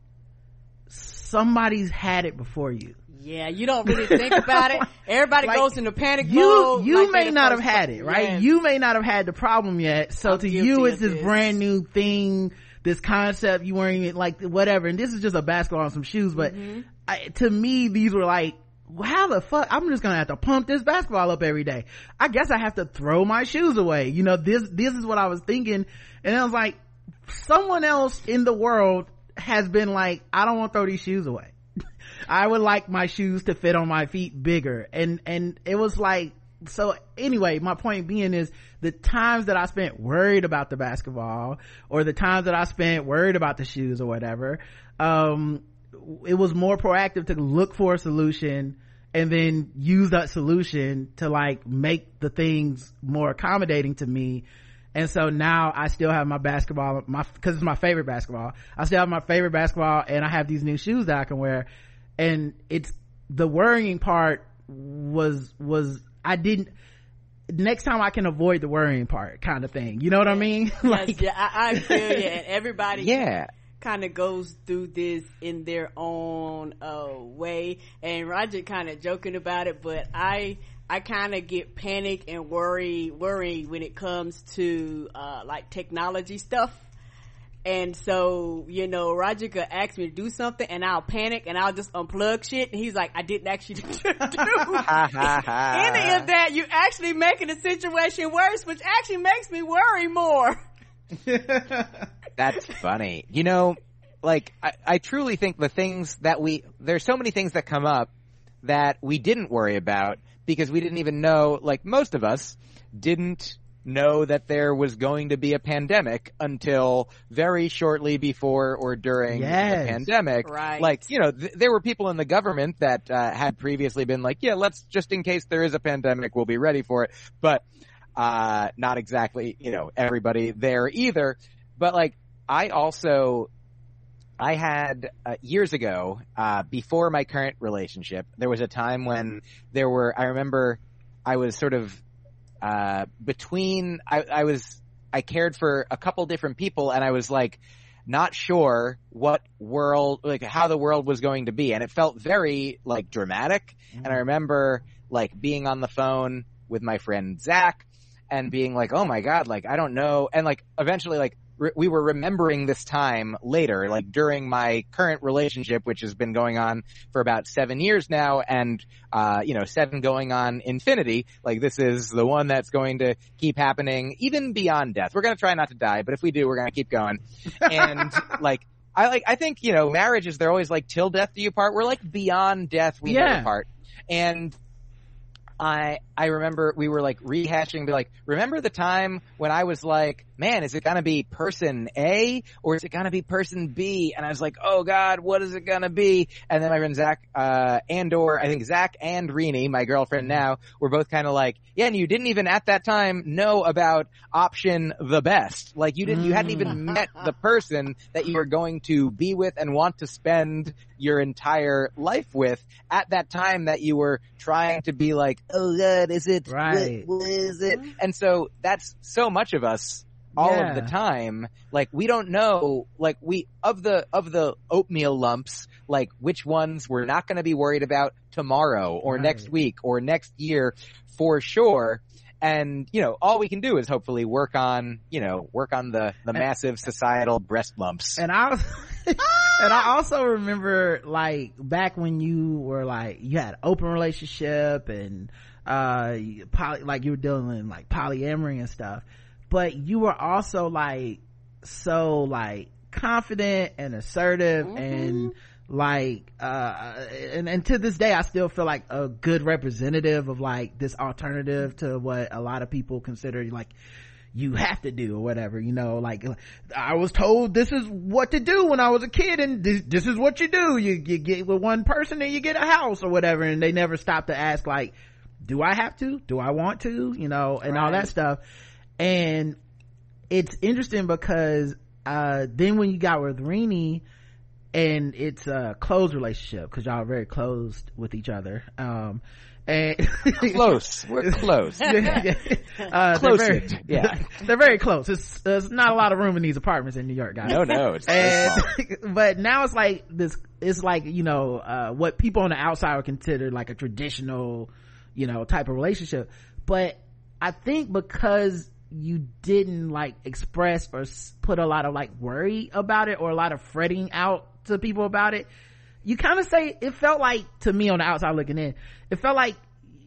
somebody's had it before you. Yeah, you don't really think about it. Everybody like, goes into panic you, mode. You like may not have had it, right? Yes. You may not have had the problem yet. So I'm to you, it's this, this brand new thing, this concept. You weren't even like whatever. And this is just a basketball and some shoes. But mm-hmm. I, to me, these were like, how the fuck? I'm just gonna have to pump this basketball up every day. I guess I have to throw my shoes away. You know, this, this is what I was thinking. And I was like, someone else in the world has been like, I don't want to throw these shoes away. I would like my shoes to fit on my feet bigger. And, and it was like, so anyway, my point being is the times that I spent worried about the basketball or the times that I spent worried about the shoes or whatever, um, it was more proactive to look for a solution and then use that solution to like make the things more accommodating to me and so now I still have my basketball, my, cause it's my favorite basketball. I still have my favorite basketball and I have these new shoes that I can wear. And it's, the worrying part was, was, I didn't, next time I can avoid the worrying part kind of thing. You know what I mean? like, yeah, I, I feel you. And everybody. yeah kind of goes through this in their own uh, way and roger kind of joking about it but i I kind of get panic and worry, worry when it comes to, uh, like technology stuff. And so, you know, Roger could ask me to do something and I'll panic and I'll just unplug shit. And he's like, I didn't actually do any of that. You're actually making the situation worse, which actually makes me worry more. That's funny. You know, like, I, I truly think the things that we, there's so many things that come up that we didn't worry about because we didn't even know, like most of us didn't know that there was going to be a pandemic until very shortly before or during yes. the pandemic. Right. Like, you know, th- there were people in the government that uh, had previously been like, yeah, let's just in case there is a pandemic, we'll be ready for it. But uh, not exactly, you know, everybody there either. But like, I also I had uh, years ago, uh, before my current relationship, there was a time when there were. I remember I was sort of uh, between. I, I was. I cared for a couple different people, and I was like not sure what world, like how the world was going to be, and it felt very like dramatic. Mm-hmm. And I remember like being on the phone with my friend Zach and being like, "Oh my god, like I don't know," and like eventually like re- we were remembering this time later, like during my current relationship, which has been going on for about seven years now, and uh, you know, seven going on infinity. Like this is the one that's going to keep happening even beyond death. We're gonna try not to die, but if we do, we're gonna keep going. And like. I like, I think, you know, marriages, they're always like, till death do you part. We're like, beyond death, we yeah. never part. And I I remember we were like rehashing, be like, remember the time when I was like, man, is it gonna be person A or is it gonna be person B? And I was like, oh god, what is it gonna be? And then my friend Zach, uh, and or I think Zach and Rini, my girlfriend now, were both kind of like, yeah, and you didn't even at that time know about option the best. Like you didn't, you hadn't even mm. met the person that you were going to be with and want to spend your entire life with at that time that you were trying to be like, oh god, is it, right. what, what is it? Mm-hmm. And so that's so much of us all yeah. of the time. Like we don't know, like we, of the, of the oatmeal lumps, like which ones we're not going to be worried about tomorrow or right. next week or next year for sure and you know all we can do is hopefully work on you know work on the the and, massive societal breast lumps and i and i also remember like back when you were like you had open relationship and uh poly, like you were dealing with like polyamory and stuff. But you were also like so like confident and assertive mm-hmm. and like uh and, and to this day i still feel like a good representative of like this alternative to what a lot of people consider like you have to do or whatever you know? Like i was told this is what to do when i was a kid and this, this is what you do. You, you get with one person and you get a house or whatever and they never stop to ask like do i have to do i want to you know and right. all that stuff and it's interesting because uh then when you got with Rini, and it's a close relationship because y'all are very closed with each other. Um, and close, we're close. yeah, uh, close, they're very, yeah, they're very close. It's, there's not a lot of room in these apartments in New York, guys. No, no, it's and, but now it's like this. It's like you know uh, what people on the outside would consider like a traditional, you know, type of relationship. But I think because you didn't like express or put a lot of like worry about it or a lot of fretting out to people about it you kind of say it felt like to me on the outside looking in it felt like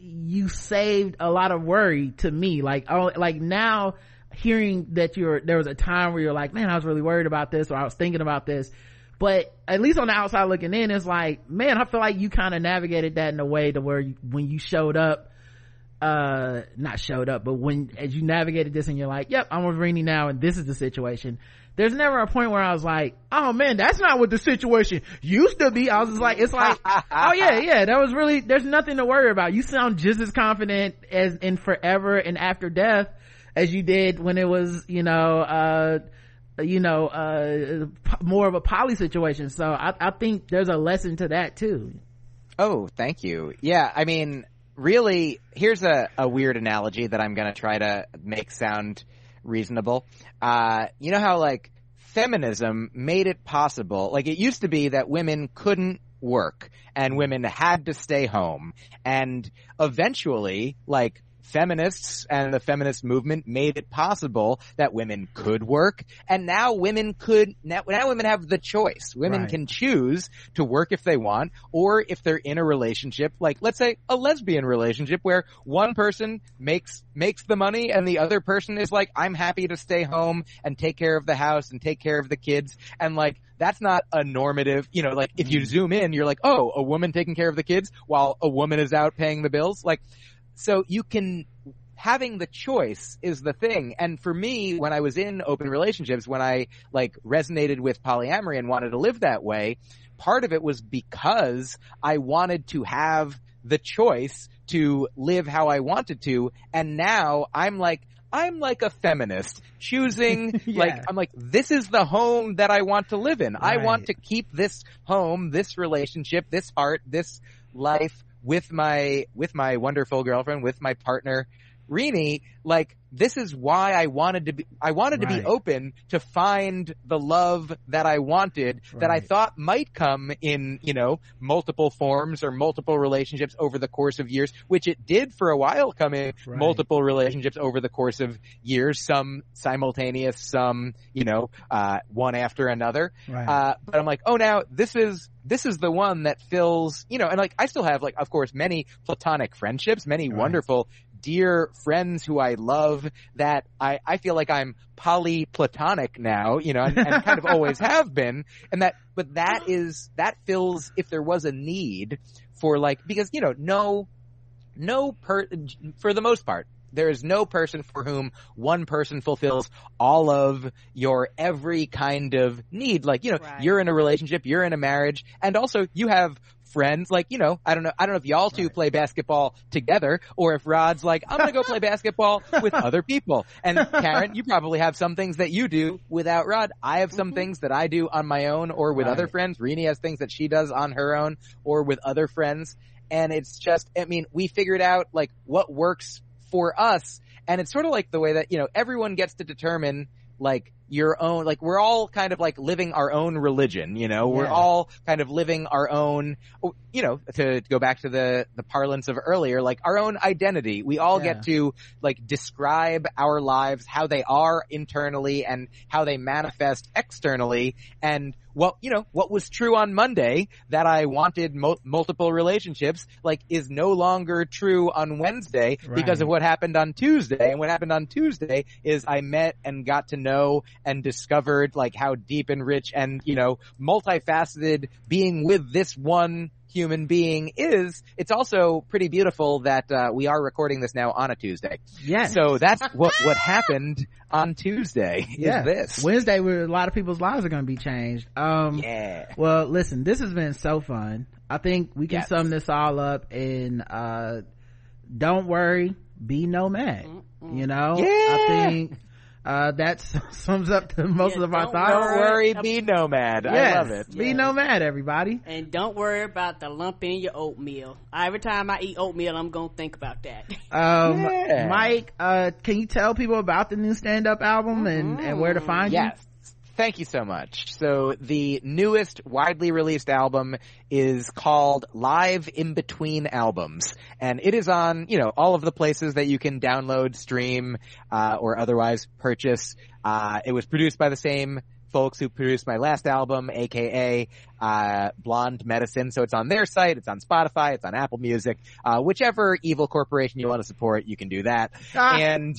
you saved a lot of worry to me like oh like now hearing that you're there was a time where you're like man i was really worried about this or i was thinking about this but at least on the outside looking in it's like man i feel like you kind of navigated that in a way to where you, when you showed up uh not showed up but when as you navigated this and you're like yep i'm with Rini now and this is the situation there's never a point where I was like, oh man, that's not what the situation used to be. I was just like, it's like, oh yeah, yeah, that was really, there's nothing to worry about. You sound just as confident as in forever and after death as you did when it was, you know, uh, you know, uh, more of a poly situation. So I, I think there's a lesson to that too. Oh, thank you. Yeah, I mean, really, here's a, a weird analogy that I'm gonna try to make sound reasonable. Uh, you know how like feminism made it possible, like it used to be that women couldn't work and women had to stay home. And eventually, like, feminists and the feminist movement made it possible that women could work. And now women could now, now women have the choice. Women Right. can choose to work if they want or if they're in a relationship. Like let's say a lesbian relationship where one person makes makes the money and the other person is like I'm happy to stay home and take care of the house and take care of the kids. And like that's not a normative, you know, like if you mm-hmm. zoom in, you're like, oh, a woman taking care of the kids while a woman is out paying the bills. Like, so you can, having the choice is the thing. And for me, when I was in open relationships, when I like resonated with polyamory and wanted to live that way, part of it was because I wanted to have the choice to live how I wanted to. And now I'm like, I'm like a feminist choosing Yeah. like I'm like this is the home that I want to live in. I want to keep this home, this relationship, this heart, this life with my with my wonderful girlfriend, with my partner Rini, like this is why I wanted to be I wanted to be open to find the love that I wanted that I thought might come in, you know, multiple forms or multiple relationships over the course of years, which it did for a while come in Right. multiple relationships over the course of years, some simultaneous, some, you know, uh, one after another. Right. Uh, but I'm like, oh, now this is, this is the one that fills, you know, and like, I still have like, of course, many platonic friendships, many Right. wonderful, dear friends who I love that I, I feel like I'm polyplatonic now, you know, and, and kind of always have been. And that, but that is, that fills, if there was a need for like, because, you know, no, no per, for the most part, there is no person for whom one person fulfills all of your every kind of need. Like, you know, Right. you're in a relationship, you're in a marriage, and also you have friends, like, you know, I don't know, I don't know if y'all two Right. play basketball together, or if Rod's like, I'm gonna go play basketball with other people. And Karen, you probably have some things that you do without Rod. I have some mm-hmm. things that I do on my own or with other friends. Rini has things that she does on her own or with other friends. And it's just, I mean, we figured out like what works for us. And it's sort of like the way that, you know, everyone gets to determine like your own, like we're all kind of like living our own religion, you know, we're all kind of living our own, you know, to go back to the, the parlance of earlier, like our own identity. We all Yeah. get to like describe our lives, how they are internally and how they manifest externally. And what, you know, what was true on Monday that I wanted mul- multiple relationships, like is no longer true on Wednesday because of what happened on Tuesday. And what happened on Tuesday is I met and got to know and discovered like how deep and rich and, you know, multifaceted being with this one human being is. It's also pretty beautiful that, uh, we are recording this now on a Tuesday. Yeah. So that's what, what happened on Tuesday yeah. is this. Wednesday, where a lot of people's lives are going to be changed. Um, Yeah. Well, listen, this has been so fun. I think we can Yes. sum this all up in, uh, don't worry, be nomad. You know? Yeah. I think, uh, that sums up to most Yeah, of our don't thoughts. Don't worry, be nomad. Yes, I love it. Be Yeah. nomad, everybody. And don't worry about the lump in your oatmeal. Every time I eat oatmeal, I'm gonna think about that. Um, Yeah. Myq, uh, can you tell people about the new stand-up album and, and where to find you? Thank you so much. So the newest widely released album is called Live in Between Albums. And it is on, you know, all of the places that you can download, stream, uh, or otherwise purchase. Uh, it was produced by the same folks who produced my last album, aka, uh, Blonde Medicine. So it's on their site, it's on Spotify, it's on Apple Music, uh, whichever evil corporation you want to support, you can do that. Ah. And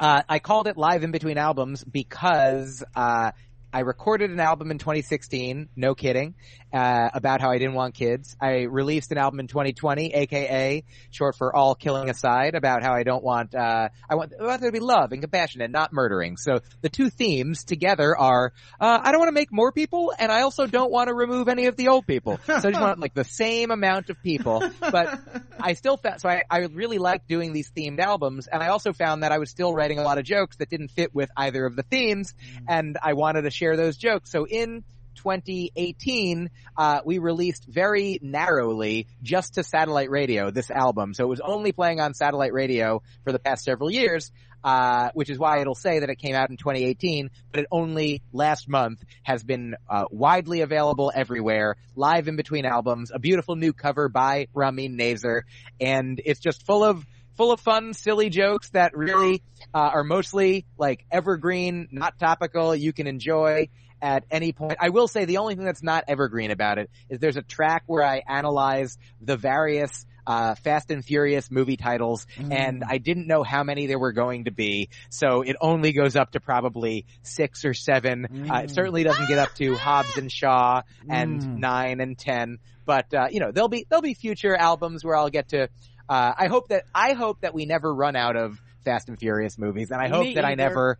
uh, I called it live in between albums because uh, I recorded an album in 2016, no kidding, uh, about how I didn't want kids. I released an album in 2020, aka short for All Killing Aside, about how I don't want, uh, I want, I want there to be love and compassion and not murdering. So the two themes together are, uh, I don't want to make more people and I also don't want to remove any of the old people. So I just want like the same amount of people, but I still found, so I, I really liked doing these themed albums and I also found that I was still writing a lot of jokes that didn't fit with either of the themes and I wanted to share those jokes. So in 2018, uh, we released very narrowly just to satellite radio this album. So it was only playing on satellite radio for the past several years. Uh, which is why it'll say that it came out in 2018, but it only last month has been uh, widely available everywhere, live in between albums, a beautiful new cover by Ramin Nazer, and it's just full of full of fun, silly jokes that really uh, are mostly like evergreen, not topical. You can enjoy at any point. I will say the only thing that's not evergreen about it is there's a track where I analyze the various uh, Fast and Furious movie titles, mm. and I didn't know how many there were going to be, so it only goes up to probably six or seven. Mm. Uh, it mm. certainly doesn't get up to Hobbs and Shaw and mm. nine and ten, but uh, you know there'll be there'll be future albums where I'll get to. Uh, I hope that I hope that we never run out of Fast and Furious movies, and I hope Me that either. I never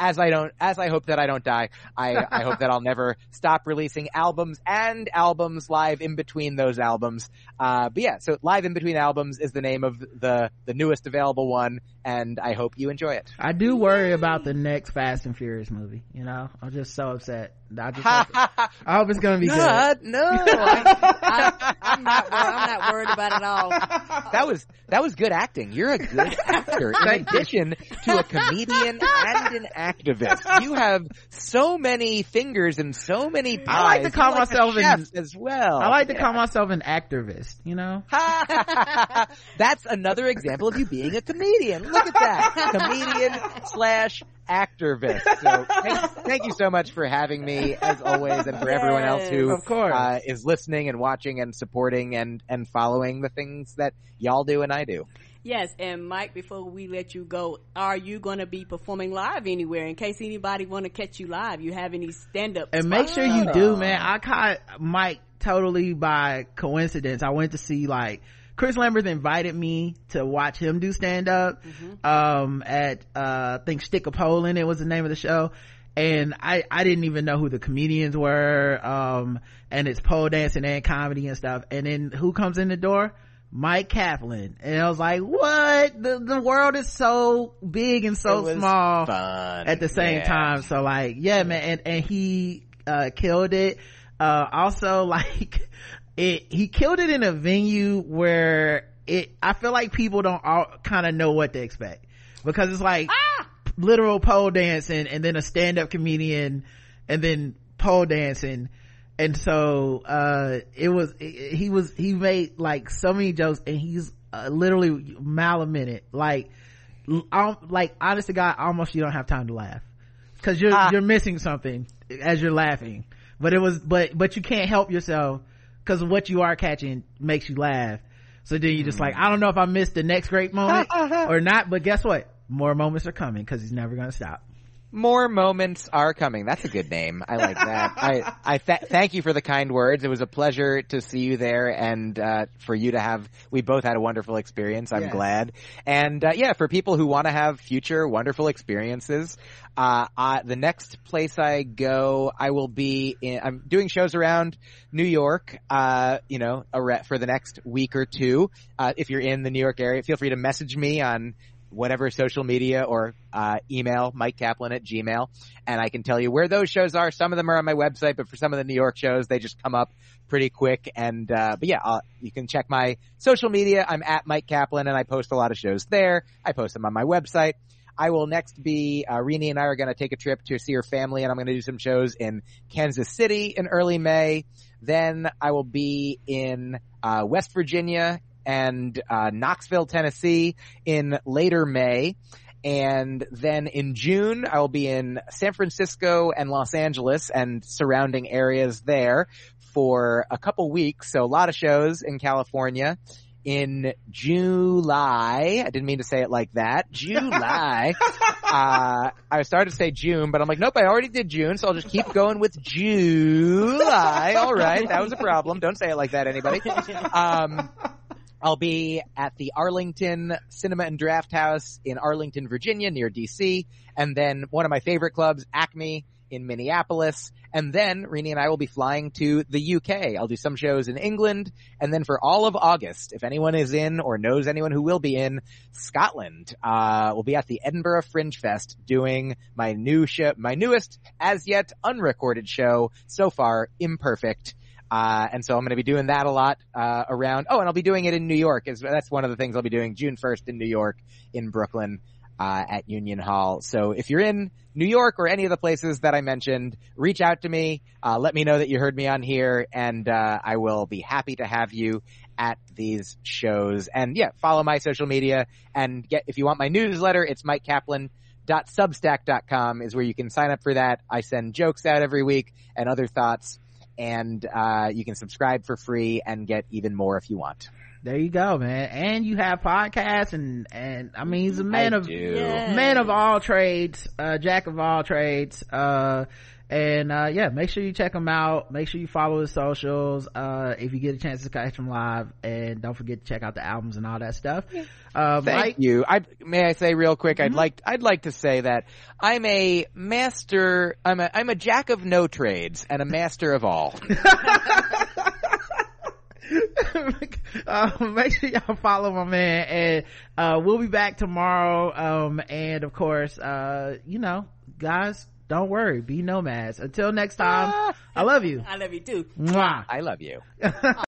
as I don't, as I hope that I don't die, I, I hope that I'll never stop releasing albums and albums live in between those albums. Uh, but yeah, so live in between albums is the name of the, the newest available one, and I hope you enjoy it. I do worry about the next Fast and Furious movie, you know? I'm just so upset. I just hope, I hope it's gonna be good. No, I, am not. I'm not worried about it all. That was that was good acting. You're a good actor. In addition to a comedian and an activist, you have so many fingers and so many pies. I like to call like myself an, as well. I like to call myself an activist. You know, that's another example of you being a comedian. Look at that, comedian slash activist. So thank, thank, you so much for having me as always and for yes, everyone else who of course. Uh, is listening and watching and supporting and, and following the things that y'all do and I do. Yes, and Myq, before we let you go, are you going to be performing live anywhere in case anybody want to catch you live? You have any stand up? And make sure you do, man. I caught Myq totally by coincidence. I went to see like Chris Lambert invited me to watch him do stand up, mm-hmm. um, at, uh, I think Stick a Pole in it was the name of the show. And I, I didn't even know who the comedians were, um, and it's pole dancing and comedy and stuff. And then who comes in the door? Myq Kaplan. And I was like, what? The, the world is so big and so small fun. at the same yeah. time. So like, yeah, man. And, and he, uh, killed it. Uh, also like, it he killed it in a venue where it i feel like people don't all kind of know what to expect. Because it's like ah! literal pole dancing and then a stand-up comedian and then pole dancing. And so uh it was it, he was he made like so many jokes and he's uh, literally mile a minute like um, like honest to god almost you don't have time to laugh. Because you're ah. you're missing something as you're laughing. But it was but but you can't help yourself because what you are catching makes you laugh. So then you're just mm. like, I don't know if I missed the next great moment or not, but guess what? More moments are coming because he's never going to stop. More moments are coming. That's a good name. I like that. I, I th- thank you for the kind words. It was a pleasure to see you there and, uh, for you to have, we both had a wonderful experience. I'm yes. glad. And, uh, yeah, for people who want to have future wonderful experiences, uh, uh, the next place I go, I will be in, I'm doing shows around New York, uh, you know, for the next week or two. Uh, if you're in the New York area, feel free to message me on whatever social media or uh, email Myq Kaplan at Gmail, and I can tell you where those shows are. Some of them are on my website, but for some of the New York shows, they just come up pretty quick. And uh, but yeah, I'll, you can check my social media. I'm at Myq Kaplan, and I post a lot of shows there. I post them on my website. I will next be uh, and I are going to take a trip to see her family, and I'm going to do some shows in Kansas City in early May. Then I will be in uh, West Virginia and uh, Knoxville, Tennessee in later May. And then in June, I will be in San Francisco and Los Angeles and surrounding areas there for a couple weeks. So a lot of shows in California. In July, I didn't mean to say it like that. July, uh, I started to say June, but I'm like, nope, I already did June, so I'll just keep going with July. All right, that was a problem. Don't say it like that, anybody. Um, I'll be at the Arlington Cinema and Draft House in Arlington, Virginia, near DC. And then one of my favorite clubs, Acme, in Minneapolis. And then Rini and I will be flying to the UK. I'll do some shows in England. And then for all of August, if anyone is in or knows anyone who will be in Scotland, uh, we'll be at the Edinburgh Fringe Fest doing my new show, my newest as yet unrecorded show so far, Imperfect. Uh, and so I'm going to be doing that a lot, uh, around, oh, and I'll be doing it in New York. Is, that's one of the things I'll be doing June 1st in New York, in Brooklyn, uh, at Union Hall. So if you're in New York or any of the places that I mentioned, reach out to me, uh, let me know that you heard me on here, and, uh, I will be happy to have you at these shows. And yeah, follow my social media and get, if you want my newsletter, it's Myq Kaplan substack.com is where you can sign up for that. I send jokes out every week and other thoughts and uh, you can subscribe for free and get even more if you want. There you go, man. And you have podcasts and, and I mean, he's a man I of, do. man of all trades, uh, jack of all trades. Uh, and, uh, yeah, make sure you check him out. Make sure you follow his socials, uh, if you get a chance to catch him live. And don't forget to check out the albums and all that stuff. Uh, Thank Myq, you. I may I say real quick. I'd like I'd like to say that I'm a master. I'm a I'm a jack of no trades and a master of all. uh, make sure y'all follow my man and uh, we'll be back tomorrow um, and of course uh, you know guys don't worry be nomads until next time i love you I love you too. Mwah. I love you.